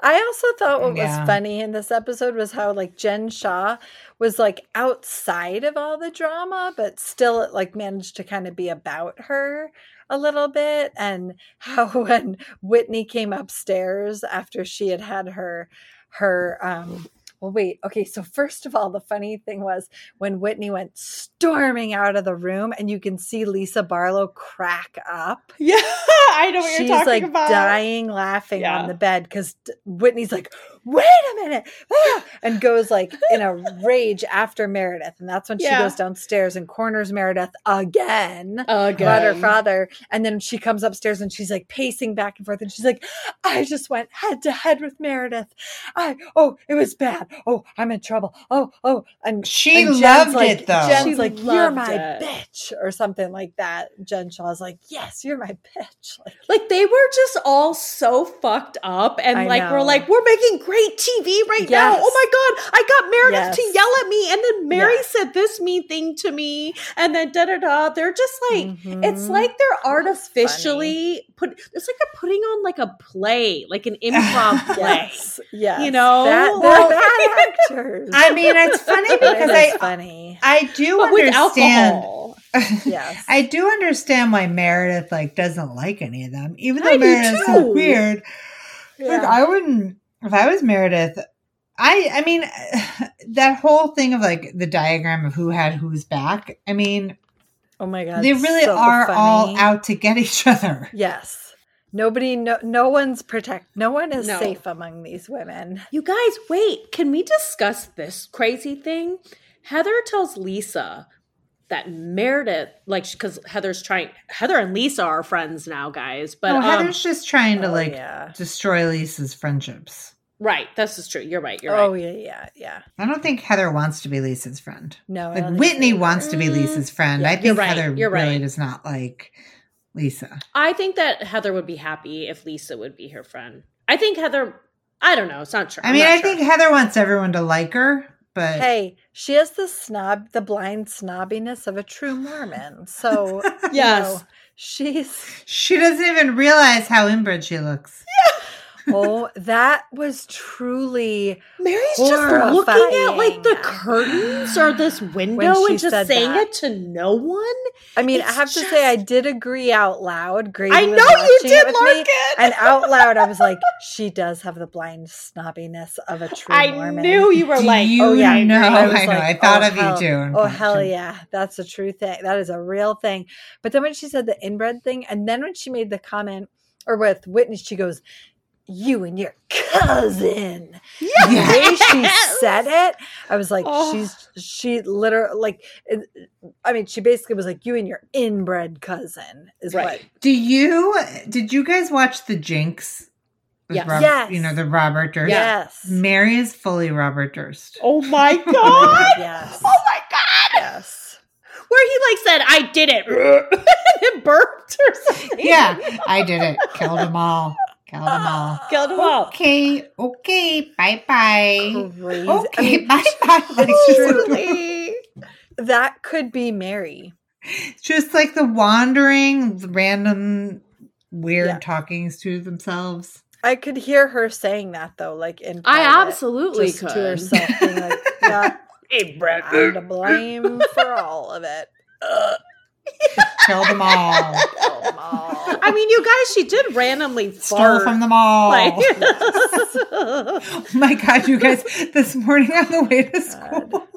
I also thought what Yeah. was funny in this episode was how like Jen Shah was like outside of all the drama, but still it like managed to kind of be about her a little bit. And how when Whitney came upstairs after she had had her her um well wait okay so first of all the funny thing was when whitney went storming out of the room and you can see lisa barlow crack up Yeah, I know what she's you're talking like about. dying laughing Yeah. on the bed because Whitney's like, wait a minute, ah," and goes like in a rage after Meredith. And that's when she Yeah. goes downstairs and corners Meredith again. Again. About her father. And then she comes upstairs and she's like pacing back and forth. And she's like, I just went head to head with Meredith. I, oh, it was bad. Oh, I'm in trouble. Oh, oh. And She and loved like, it though. Jen's She like, "You're my it. bitch," or something like that. Jen Shah's like, "Yes, you're my bitch." Like, Like they were just all so fucked up and I like we're like, we're making great TV right now. Oh my god, I got Meredith to yell at me, and then Mary Yes. said this mean thing to me, and then da da da. They're just like it's Mhm. like they're artificially put it's like they're putting on like a play, like an improv play. yes, yes. You know? that, Well- they're bad actors. I mean, it's funny because It I funny. I do But understand. Yes, I do understand why Meredith like doesn't like any of them, even though I Meredith's so weird. Like I wouldn't if I was Meredith. I I mean that whole thing of like the diagram of who had whose back. I mean, oh my god, they really so are all out to get each other. Yes, nobody, no, no one's protect. No one is No. safe among these women. You guys, wait, can we discuss this crazy thing? Heather tells Lisa that Meredith, like, because Heather's trying, Heather and Lisa are friends now, guys. But, oh, um, Heather's just trying to Oh, like yeah. destroy Lisa's friendships. Right, this is true. You're right. You're Oh right. Oh yeah, yeah, yeah. I don't think Heather wants to be Lisa's friend. No, I Like Whitney wants to be Mm, Lisa's friend. yeah, I you're think right, Heather you're really right. does not like Lisa. I think that Heather would be happy if Lisa would be her friend. I think Heather, I don't know. It's not true. I mean, I sure. think Heather wants everyone to like her, but Hey, she has the snob, the blind snobbiness of a true Mormon. So you Yes. know, she's she doesn't even realize how inbred she looks. Oh, that was truly Mary's just looking at like the curtains or this window she and just saying that. it to no one. I mean, I It's have to say, I did agree out loud. Grady I know you did, it me, Larkin. and out loud, I was like, "She does have the blind snobbiness of a true I Mormon." knew you were Do like, you oh yeah, I know? agree. I, was know. like, I thought oh, of oh, hell- you too. Oh hell yeah, that's a true thing. That is a real thing. But then when she said the inbred thing, and then when she made the comment, or with Whitney, she goes, "You and your cousin." The way she said it, I was like, Oh. she's she literally like, it, I mean, she basically was like, "You and your inbred cousin" is Right. what. Do you? Did you guys watch the Jinx? With Yes. Rob- Yes. You know the Robert Durst. Yes. Mary is fully Robert Durst. Oh my god! Yes. Oh my god! Yes. Where he like said, "I did it," and burped or something. Yeah, I did it. Killed them all. Killed them all. killed him all. Okay. Okay. Bye bye. Oh, okay. Bye bye. Truly. that could be Mary. just like the wandering, random, weird Yeah. talkings to themselves. I could hear her saying that though, like in I absolutely just could. to herself, being like, "Yeah, Hey, Brett. I'm to blame for all of it." Uh, Killed them all. Kill 'em all. I mean, you guys, she did randomly Stole fart. from them all. like, Oh my god, you guys! This morning on the way to school,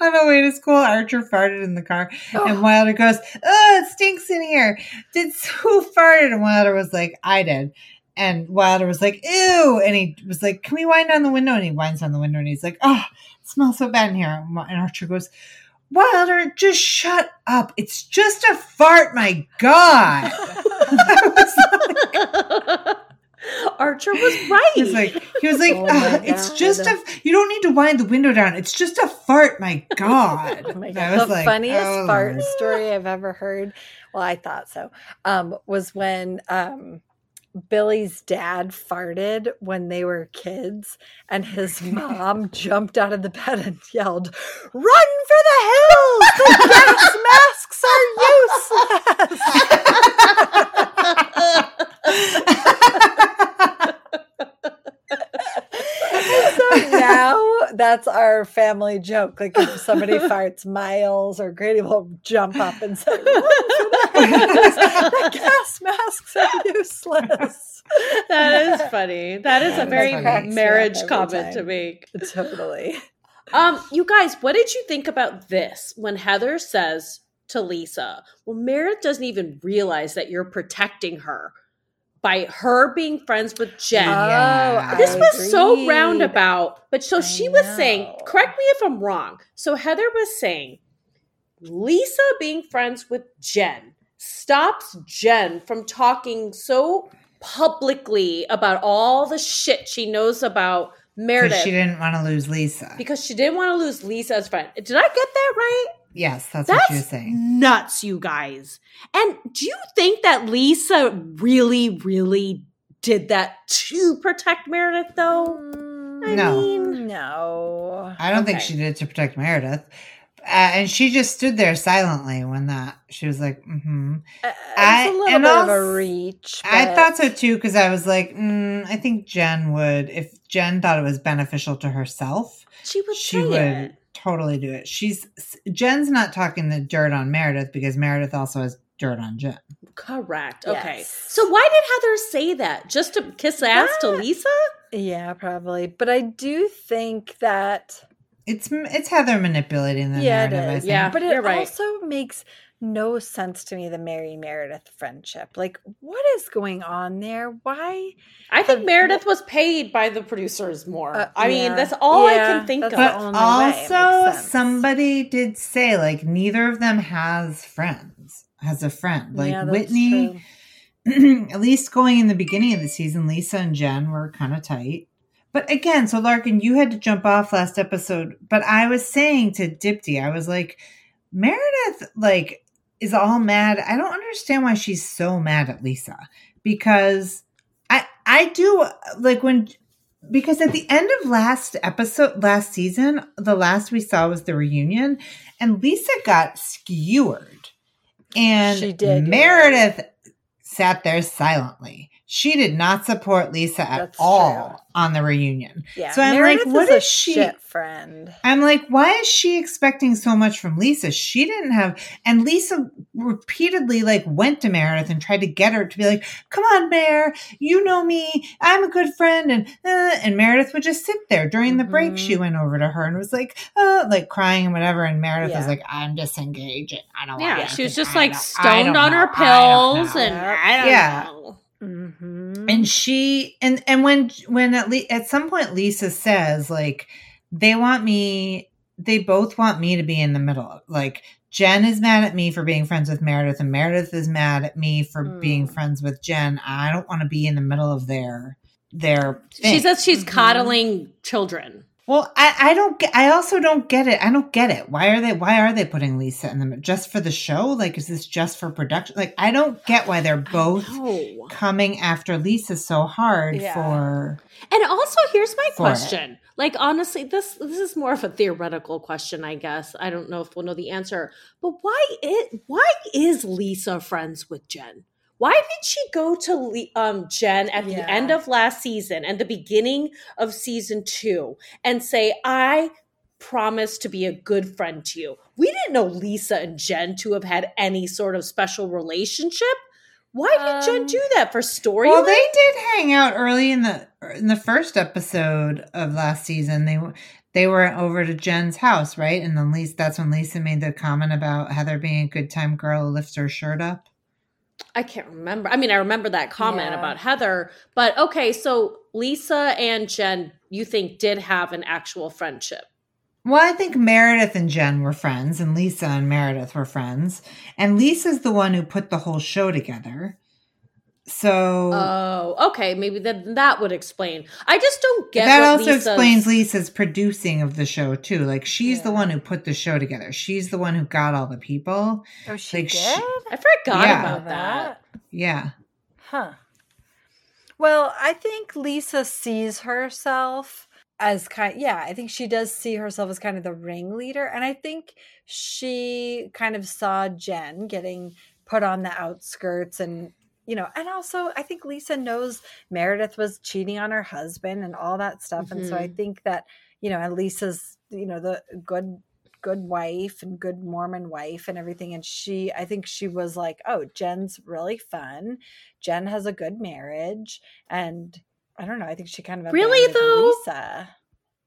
on the way to school, Archer farted in the car, and Wilder goes, "Oh, it stinks in here." Did who farted? And Wilder was like, "I did." And Wilder was like, "Ew!" And he was like, "Can we wind down the window?" And he winds down the window, and he's like, "Oh, it smells so bad in here." And Archer goes. Wilder, just shut up. It's just a fart, my God. Archer was right. He was like, he was like, Oh "Ah, my it's just a. You don't need to wind the window down. It's just a fart. My God. Oh my god! was The like, funniest oh, fart story I've ever heard. Well, I thought so. Um, was when um, Billy's dad farted when they were kids, and his mom jumped out of the bed and yelled, Run for the hills! The gas masks are useless. so now that's our family joke. Like if somebody farts, Miles or Grady will jump up and say, "Run for the! The gas masks are useless." that is funny. That is a very marriage Every comment to make. Totally. Um, you guys, what did you think about this when Heather says to Lisa, Well, Meredith doesn't even realize that you're protecting her by her being friends with Jen. Yeah. this I was so roundabout. But so I she was saying, correct me if I'm wrong. So Heather was saying, Lisa being friends with Jen stops Jen from talking so publicly about all the shit she knows about Meredith she didn't want to lose Lisa. because she didn't want to lose Lisa as friend. Did I get that right? Yes, that's, what you're saying. nuts, you guys. And do you think that Lisa really, really did that to protect Meredith, though? I No. mean, No. I don't think she did it to protect Meredith. Uh, and she just stood there silently when that she was like, mm-hmm. Uh, I- it's a little and bit of a reach. I thought so too because I was like, mm, I think Jen would if Jen thought it was beneficial to herself, she would she say would it. totally do it. She's Jen's not talking the dirt on Meredith because Meredith also has dirt on Jen. Correct. Okay. Yes. So why did Heather say that? Just to kiss ass to Lisa? Yeah, probably. But I do think that It's it's Heather manipulating the Yeah, it narrative. I think. Yeah. But it You're right. also makes no sense to me the Mary Meredith friendship. Like, what is going on there? Why? I think The- Meredith was paid by the producers more. Uh, I mean, that's all I can think of. But only way. It makes also, somebody did say like neither of them has friends. Has a friend like Yeah, that's Whitney. true. at least going in the beginning of the season, Lisa and Jen were kind of tight. But again, so Larkin, you had to jump off last episode. But I was saying to Dipti, I was like, Meredith, like, is all mad. I don't understand why she's so mad at Lisa because I I do like when because at the end of last episode last season, the last we saw was the reunion, and Lisa got skewered, and She did, Meredith sat there silently. She did not support Lisa at That's all true. on the reunion. Yeah. So I'm like, Meredith what is a is she- shit friend? I'm like, why is she expecting so much from Lisa? She didn't have, and Lisa repeatedly like went to Meredith and tried to get her to be like, "Come on, Bear, you know me, I'm a good friend," and uh, and Meredith would just sit there during the break. Mhm. She went over to her and was like, uh, like crying and whatever, and Meredith was like, "I'm disengaging. I don't yeah, she was just I like stoned on know. her pills, know." and I don't Yeah. know. Mm-hmm. and she and and when when at least at some point lisa says like they want me they both want me to be in the middle like jen is mad at me for being friends with meredith and meredith is mad at me for being Mm. friends with jen i don't want to be in the middle of their their She says she's Mhm. coddling children. Well i i don't get i also don't get it i don't get it why are they why are they putting lisa in the just for the show like is this just for production like i don't get why they're both coming after lisa so hard Yeah. for And also, here's my For it. question. Like, honestly, this this is more of a theoretical question, I guess. I don't know if we'll know the answer. But why it why is Lisa friends with Jen? Why did she go to um, Jen at the Yeah. end of last season and the beginning of season two and say, "I promise to be a good friend to you"? We didn't know Lisa and Jen to have had any sort of special relationship. Why did Jen Um, do that for story? Well, they did hang out early in the in the first episode of last season. They they were over to Jen's house, right? And then Lisa, that's when Lisa made the comment about Heather being a good time girl who lifts her shirt up. I can't remember. I mean, I remember that comment Yeah. about Heather, but okay, so Lisa and Jen, you think did have an actual friendship. Well, I think Meredith and Jen were friends, and Lisa and Meredith were friends, and Lisa's the one who put the whole show together. So Oh, okay, maybe that that would explain. I just don't get that what also Lisa's- explains Lisa's producing of the show too. Like she's the one who put the show together. She's the one who got all the people. Oh, she like, did. she- I forgot Yeah. about that. Yeah. Huh. Well, I think Lisa sees herself as kind yeah, I think she does see herself as kind of the ringleader and I think she kind of saw Jen getting put on the outskirts and you know, and also I think Lisa knows Meredith was cheating on her husband and all that stuff and so I Mhm. think that you know, and Lisa's you know the good good wife and good Mormon wife and everything and she I think she was like, "Oh, Jen's really fun. Jen has a good marriage." And I don't know, I think she kind of Really, though? Lisa.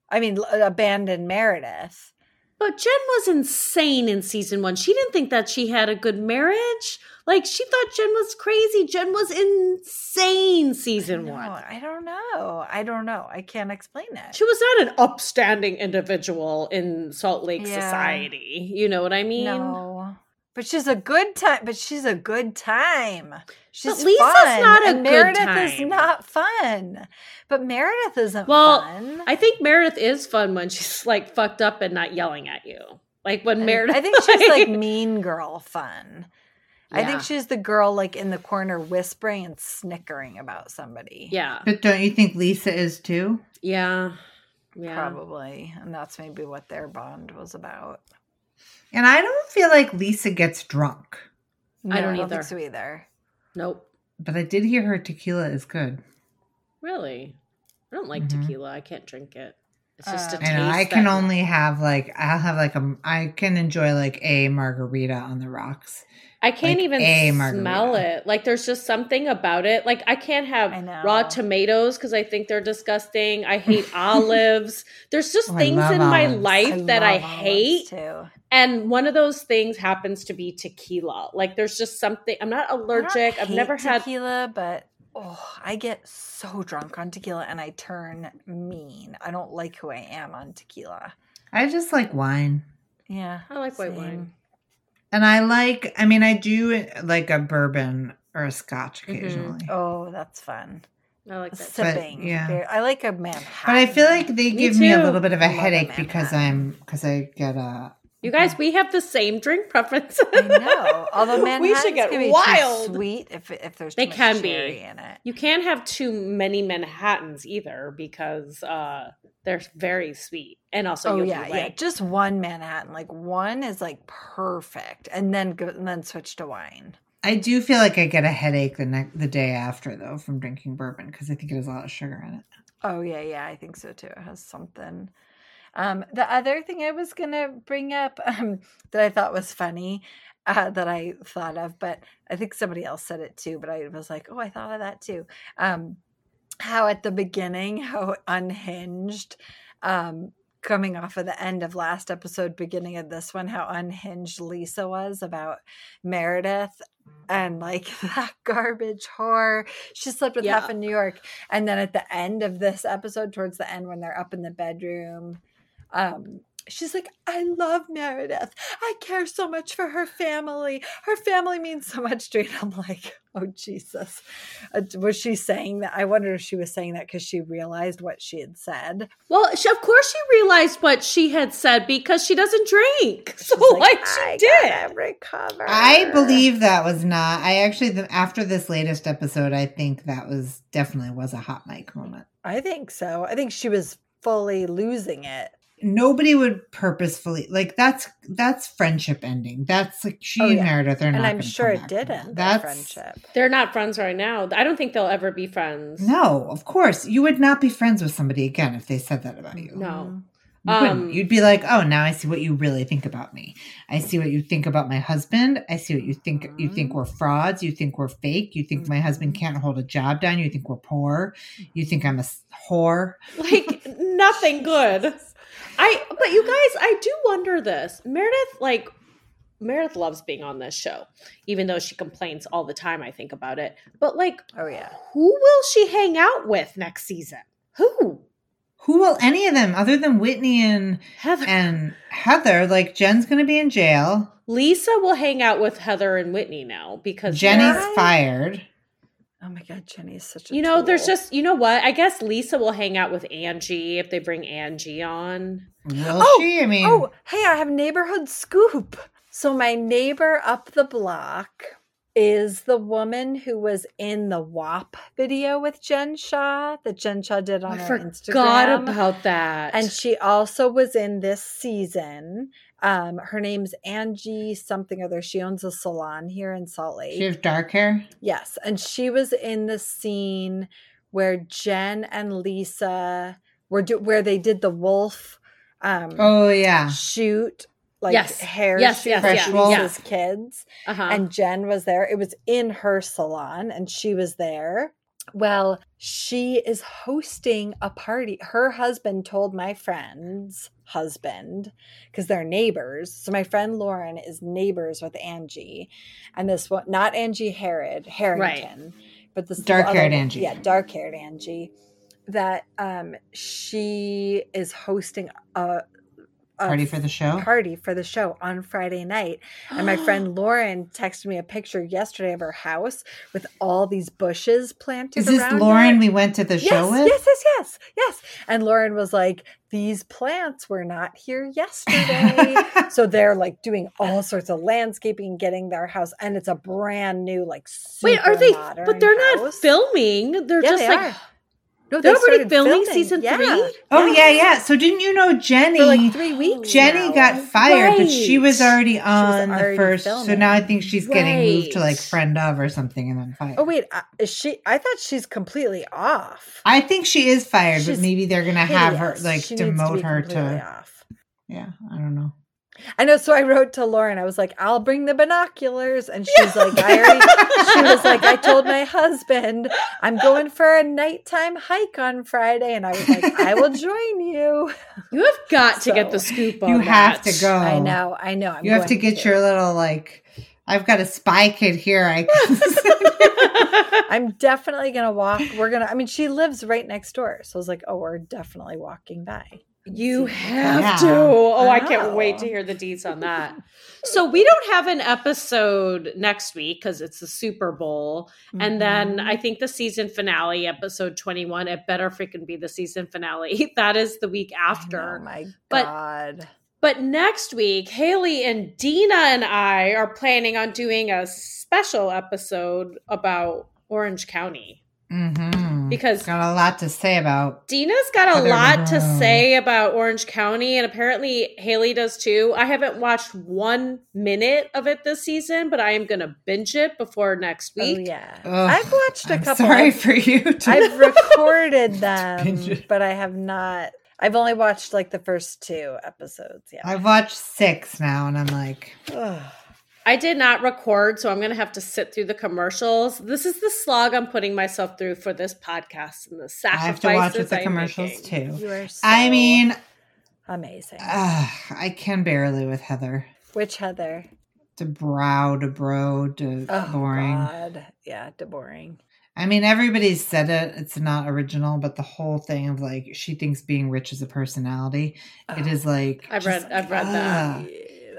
I mean, l- abandoned Meredith. But Jen was insane in season one. She didn't think that she had a good marriage. Like she thought Jen was crazy. Jen was insane season No, one. I don't know. I don't know. I can't explain it. She was not an upstanding individual in Salt Lake Yeah. society. You know what I mean? No. But she's a good time. But she's a good time. She's Lisa's fun, not a good Meredith is not fun. But Meredith isn't Well, fun. I think Meredith is fun when she's like fucked up and not yelling at you. Like when I- Meredith I think she's like mean girl fun. I think she's the girl like in the corner whispering and snickering about somebody. Yeah. But don't you think Lisa is too? Yeah. Yeah. Probably. And that's maybe what their bond was about. And I don't feel like Lisa gets drunk, I don't I don't either. think so either. Nope. but I did hear her tequila is good. Really? I don't like Mhm. tequila. I can't drink it. It's just Uh, a I taste. know I can only have like I'll have like a I can enjoy like a margarita on the rocks. I can't like even a smell it. Like there's just something about it. Like I can't have I raw tomatoes because I think they're disgusting. I hate olives. There's just Oh, things love in my olives. life that I hate. too. And one of those things happens to be tequila. Like there's just something I'm not I don't allergic. I've hate never had tequila, but oh, I get so drunk on tequila and I turn mean. I don't like who I am on tequila. I just like wine. Yeah, I like white wine. And I like I mean I do like a bourbon or a scotch Mhm. occasionally. Oh, that's fun. I like that. Sipping. yeah. I like a Manhattan. But I feel like they Me give me a little bit of a I love a headache because I'm because I get a You guys, we have the same drink preferences. I know. Although We should get can be wild. too sweet if if there's too They much can be. cherry in it. You can't have too many Manhattans either because uh, they're very sweet, and also oh yeah, yeah. like, Just one Manhattan, like one is like perfect, and then go and then switch to wine. I do feel like I get a headache the next the day after though from drinking bourbon because I think it has a lot of sugar in it. Oh yeah, yeah, I think so too. It has something. Um, the other thing I was gonna bring up um, that I thought was funny, uh, that I thought of, but I think somebody else said it too. But I was like, oh, I thought of that too. Um, how at the beginning, how unhinged, um, coming off of the end of last episode, beginning of this one, how unhinged Lisa was about Meredith and like that garbage whore. She slept with half Yeah. of New York. And then at the end of this episode, towards the end, when they're up in the bedroom, um, she's like, I love Meredith. I care so much for her family. Her family means so much to me. And I'm like, oh, Jesus. Uh, was she saying that? I wonder if she was saying that because she realized what she had said. well, she, of course she realized what she had said because she doesn't drink, so She's like, "I she did. recover. I believe that was not. I actually the, after this latest episode, I think that was definitely was a hot mic moment. I think so. I think she was fully losing it. Nobody would purposefully like that's that's friendship ending. That's like she Oh, and. Meredith are not. And I'm sure it did from end that. their That's friendship. They're not friends right now. I don't think they'll ever be friends. no, of course you would not be friends with somebody again if they said that about you. No. You wouldn't. Um, You'd be like, oh, now I see what you really think about me. I see what you think about my husband. I see what you think. You think Mhm. we're frauds. You think we're fake. You think my husband Mhm. can't hold a job down. You think we're poor. You think I'm a whore. like nothing good. I but you guys, I do wonder this. Meredith like Meredith loves being on this show, even though she complains all the time. I think about it, but like, Oh yeah. who will she hang out with next season? Who? Who will any of them, other than Whitney and Heather. and Heather, like Jen's going to be in jail. Lisa will hang out with Heather and Whitney now because Jenny's fired. Oh my god, Jenny's such a You know, there's just you know what? I guess Lisa will hang out with Angie if they bring Angie on. Will Oh, she? I mean, Oh, hey, I have neighborhood scoop. So my neighbor up the block is the woman who was in the WAP video with Jen Shah that Jen Shah did on I her Instagram. forgot about that. and she also was in this season. Um, her name's Angie something other. She owns a salon here in Salt Lake. She has dark hair. Yes, and she was in the scene where Jen and Lisa were do- where they did the wolf um Oh yeah. shoot like Yes. hair Yes, shoot yes, for yes, Lisa's kids uh-huh. and Jen was there. It was in her salon and she was there. Well, she is hosting a party. Her husband told my friend's husband because they're neighbors. So my friend Lauren is neighbors with Angie, and this one, not Angie Harrod Harrington, but this Dark-haired Angie. Yeah, dark haired Angie. That um she is hosting a Party for the show. party for the show on Friday night. And my friend Lauren texted me a picture yesterday of her house with all these bushes planted. Is this Lauren it. we went to the Yes, show with? yes, yes, yes, yes. And Lauren was like, "These plants were not here yesterday." so they're like doing all sorts of landscaping, getting their house, and it's a brand new, like, Wait, are they? But they're not filming. They're Yeah, just they like. are. No, They're they already started filming season yeah. three? oh yeah, yeah. So didn't you know Jenny? For like three weeks. Jenny now. got fired, but she was already on already the first. So now I think she's getting moved to like friend of or something, and then fired. Oh wait, uh, is she? I thought she's completely off. I think she is fired, but maybe they're gonna have her like She needs to demote be her to. off. Yeah, I don't know. I know. So I wrote to Lauren. I was like, "I'll bring the binoculars," and she's like, "I already." she was like, "I told my husband I'm going for a nighttime hike on Friday," and I was like, "I will join you." You have got to get the scoop on You have that. to go. I know. I know. I'm. You have to going get your little like. I've got a spy kid here. I I'm definitely gonna walk. We're gonna. I mean, she lives right next door, so I was like, "Oh, we're definitely walking by." You have Yeah. to. Oh, I I can't wait to hear the deets on that. so we don't have an episode next week because it's the Super Bowl, and then Mhm. I think the season finale, episode twenty-one. It better freaking be the season finale. That is the week after. Oh my But- god! But next week, Haley and Dina and I are planning on doing a special episode about Orange County mm-hmm. Mm, because got a lot to say about. Dina's got a Heather lot to say about Orange County, and apparently Haley does too. I haven't watched one minute of it this season, but I am going to binge it before next Oh week. yeah, Ugh, I've watched a I'm couple. Sorry I've- for you. To, I've recorded them, but I have not. I've only watched like the first two episodes. Yeah. I've watched six now, and I'm like, Ugh. I did not record, so I'm going to have to sit through the commercials. This is the slog I'm putting myself through for this podcast and the sacrifices I sacrifices have to watch with the I'm commercials making. too. You are. So I mean, amazing. uh, I can barely with Heather. Which Heather? Dubrow, to bro, to Oh boring. God. Yeah, de boring. I mean, everybody's said it. It's not original, but the whole thing of like she thinks being rich is a personality. It Oh, is like I've just- read- I've read that.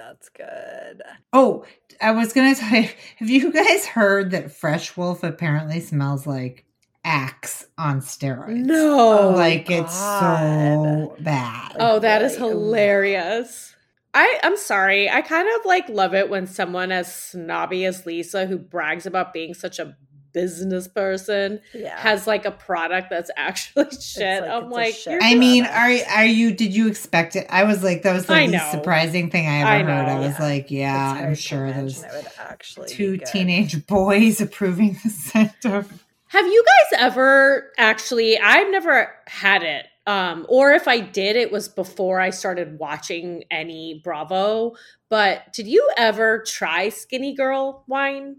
Ugh. yeah, that's good. Oh, I was gonna tell you. Have you guys heard that Fresh Wolf apparently smells like Axe on steroids? No. Oh, like it's so bad. Oh, that is Really? Oh, hilarious. I, I'm sorry. I kind of like love it when someone as snobby as Lisa, who brags about being such a business person, Yeah. has like a product that's actually shit. like I'm like, shit I mean, product. are are you? Did you expect it? I was like, that was the I least know. surprising thing I ever I heard. I was Yeah. like, yeah, I'm sure imagine those actually two teenage boys approving the scent of. Have you guys ever actually? I've never had it. Um, or if I did, it was before I started watching any Bravo. But did you ever try Skinny Girl wine?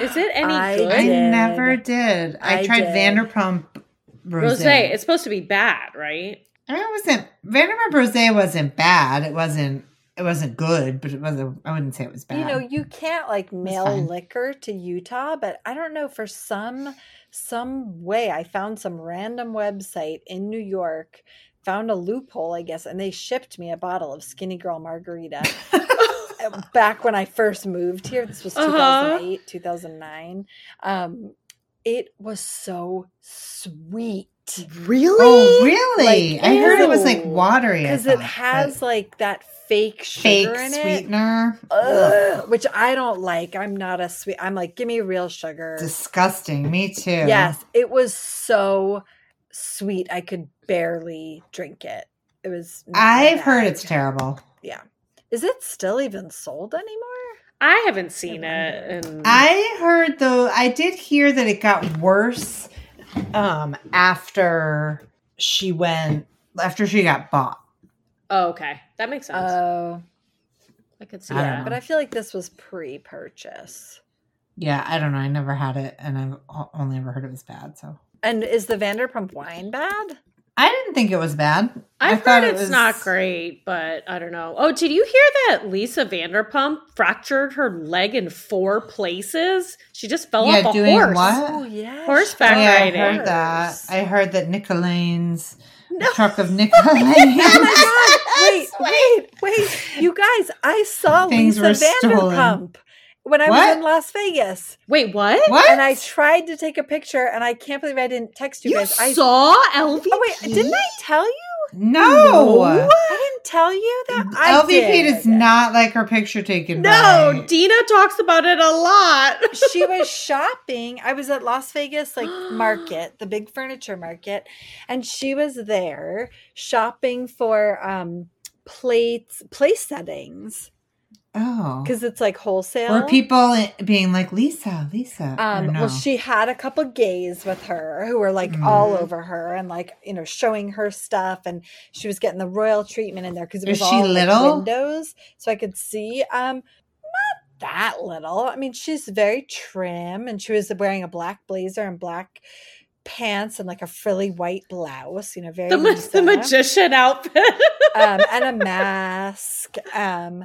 Is it any I good? I never did. I, I tried did. Vanderpump Rose. Rosé. It's supposed to be bad, right? I mean, it wasn't Vanderpump Rosé wasn't bad. It wasn't. It wasn't good, but it wasn't. I wouldn't say it was bad. You know, you can't like mail liquor to Utah, but I don't know for some some way I found some random website in New York, found a loophole, I guess, and they shipped me a bottle of Skinny Girl Margarita back when I first moved here. This was Uh-huh. 2008, 2009. Um it was so sweet. Really? Oh, really? Like, I heard it was like watery. Because it has but like that fake sugar fake in it. sweetener. Ugh, which I don't like. I'm not a sweet. I'm like, give me real sugar. Disgusting. Me too. Yes, it was so sweet. I could barely drink it. It was. I've bad. heard it's terrible. Is it still even sold anymore? I haven't seen I it. And I heard though I did hear that it got worse um after she went after she got bought. oh, okay, that makes sense. Oh, I could see I that. but I feel like this was pre-purchase. Yeah, I don't know. I never had it and I've only ever heard it was bad, so And is the Vanderpump wine bad? I didn't think it was bad. I I've thought heard it it's was- not great, but I don't know. Oh, did you hear that Lisa Vanderpump fractured her leg in four places? She just fell Yeah, off a doing horse. what? Oh yeah, Horseback Oh, yeah, I heard that. I heard that Nick Elaine's No. truck of Nick Elaine. Oh my god! Wait, wait, wait! You guys, I saw Things Lisa were stolen. When I What? was in Las Vegas, Wait, what? what? and I tried to take a picture, and I can't believe I didn't text you, You guys. I saw LVP? oh wait, didn't I tell you? no. I didn't tell you that. I LVP did. does not like her picture taken. No, by- Dina talks about it a lot. she was shopping. I was at Las Vegas like market, the big furniture market, and she was there shopping for um plates, place settings oh, because it's like wholesale. were people being like Lisa, Lisa? Um, no? well, she had a couple gays with her who were like all Mhm. over her and like you know showing her stuff, and she was getting the royal treatment in there because it Is was she all like, little? windows, so I could see. Um, not that little. I mean, she's very trim, and she was wearing a black blazer and black pants and like a frilly white blouse. You know, very the, ma- the magician outfit. um, and a mask. Um,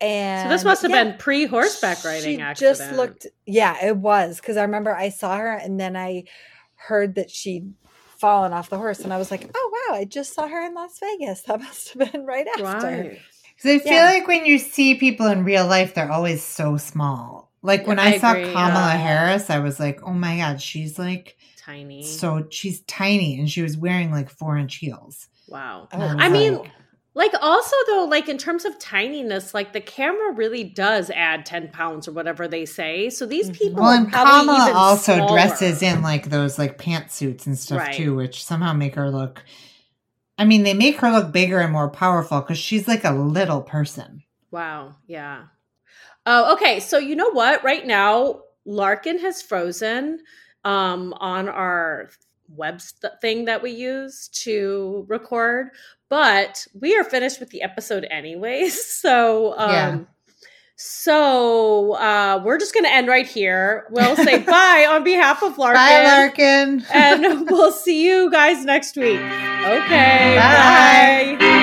and so this must have yeah, been pre horseback riding she accident. just looked yeah it was because i remember i saw her and then i heard that she'd fallen off the horse and i was like oh wow i just saw her in las vegas that must have been right after Right. 'Cause I feel yeah. like when you see people in real life, they're always so small. Like when Yeah, I, I saw agree, Kamala yeah. Harris, I was like, oh my god, she's like Tiny. so she's tiny, and she was wearing like four inch heels. wow. Oh, I was mean, like, Like also though, like in terms of tininess, like the camera really does add ten pounds or whatever they say. So these Mhm. people well, are and probably Kamala even also smaller. dresses in like those like pantsuits and stuff Right. too, which somehow make her look. I mean, they make her look bigger and more powerful because she's like a little person. Wow. Yeah. Oh, okay. So you know what? Right now, Larkin has frozen um, on our web st- thing that we use to record, but we are finished with the episode anyways. So, um, yeah. So uh, we're just going to end right here. We'll say bye on behalf of Larkin. Bye, Larkin. and we'll see you guys next week. Okay. Bye. bye.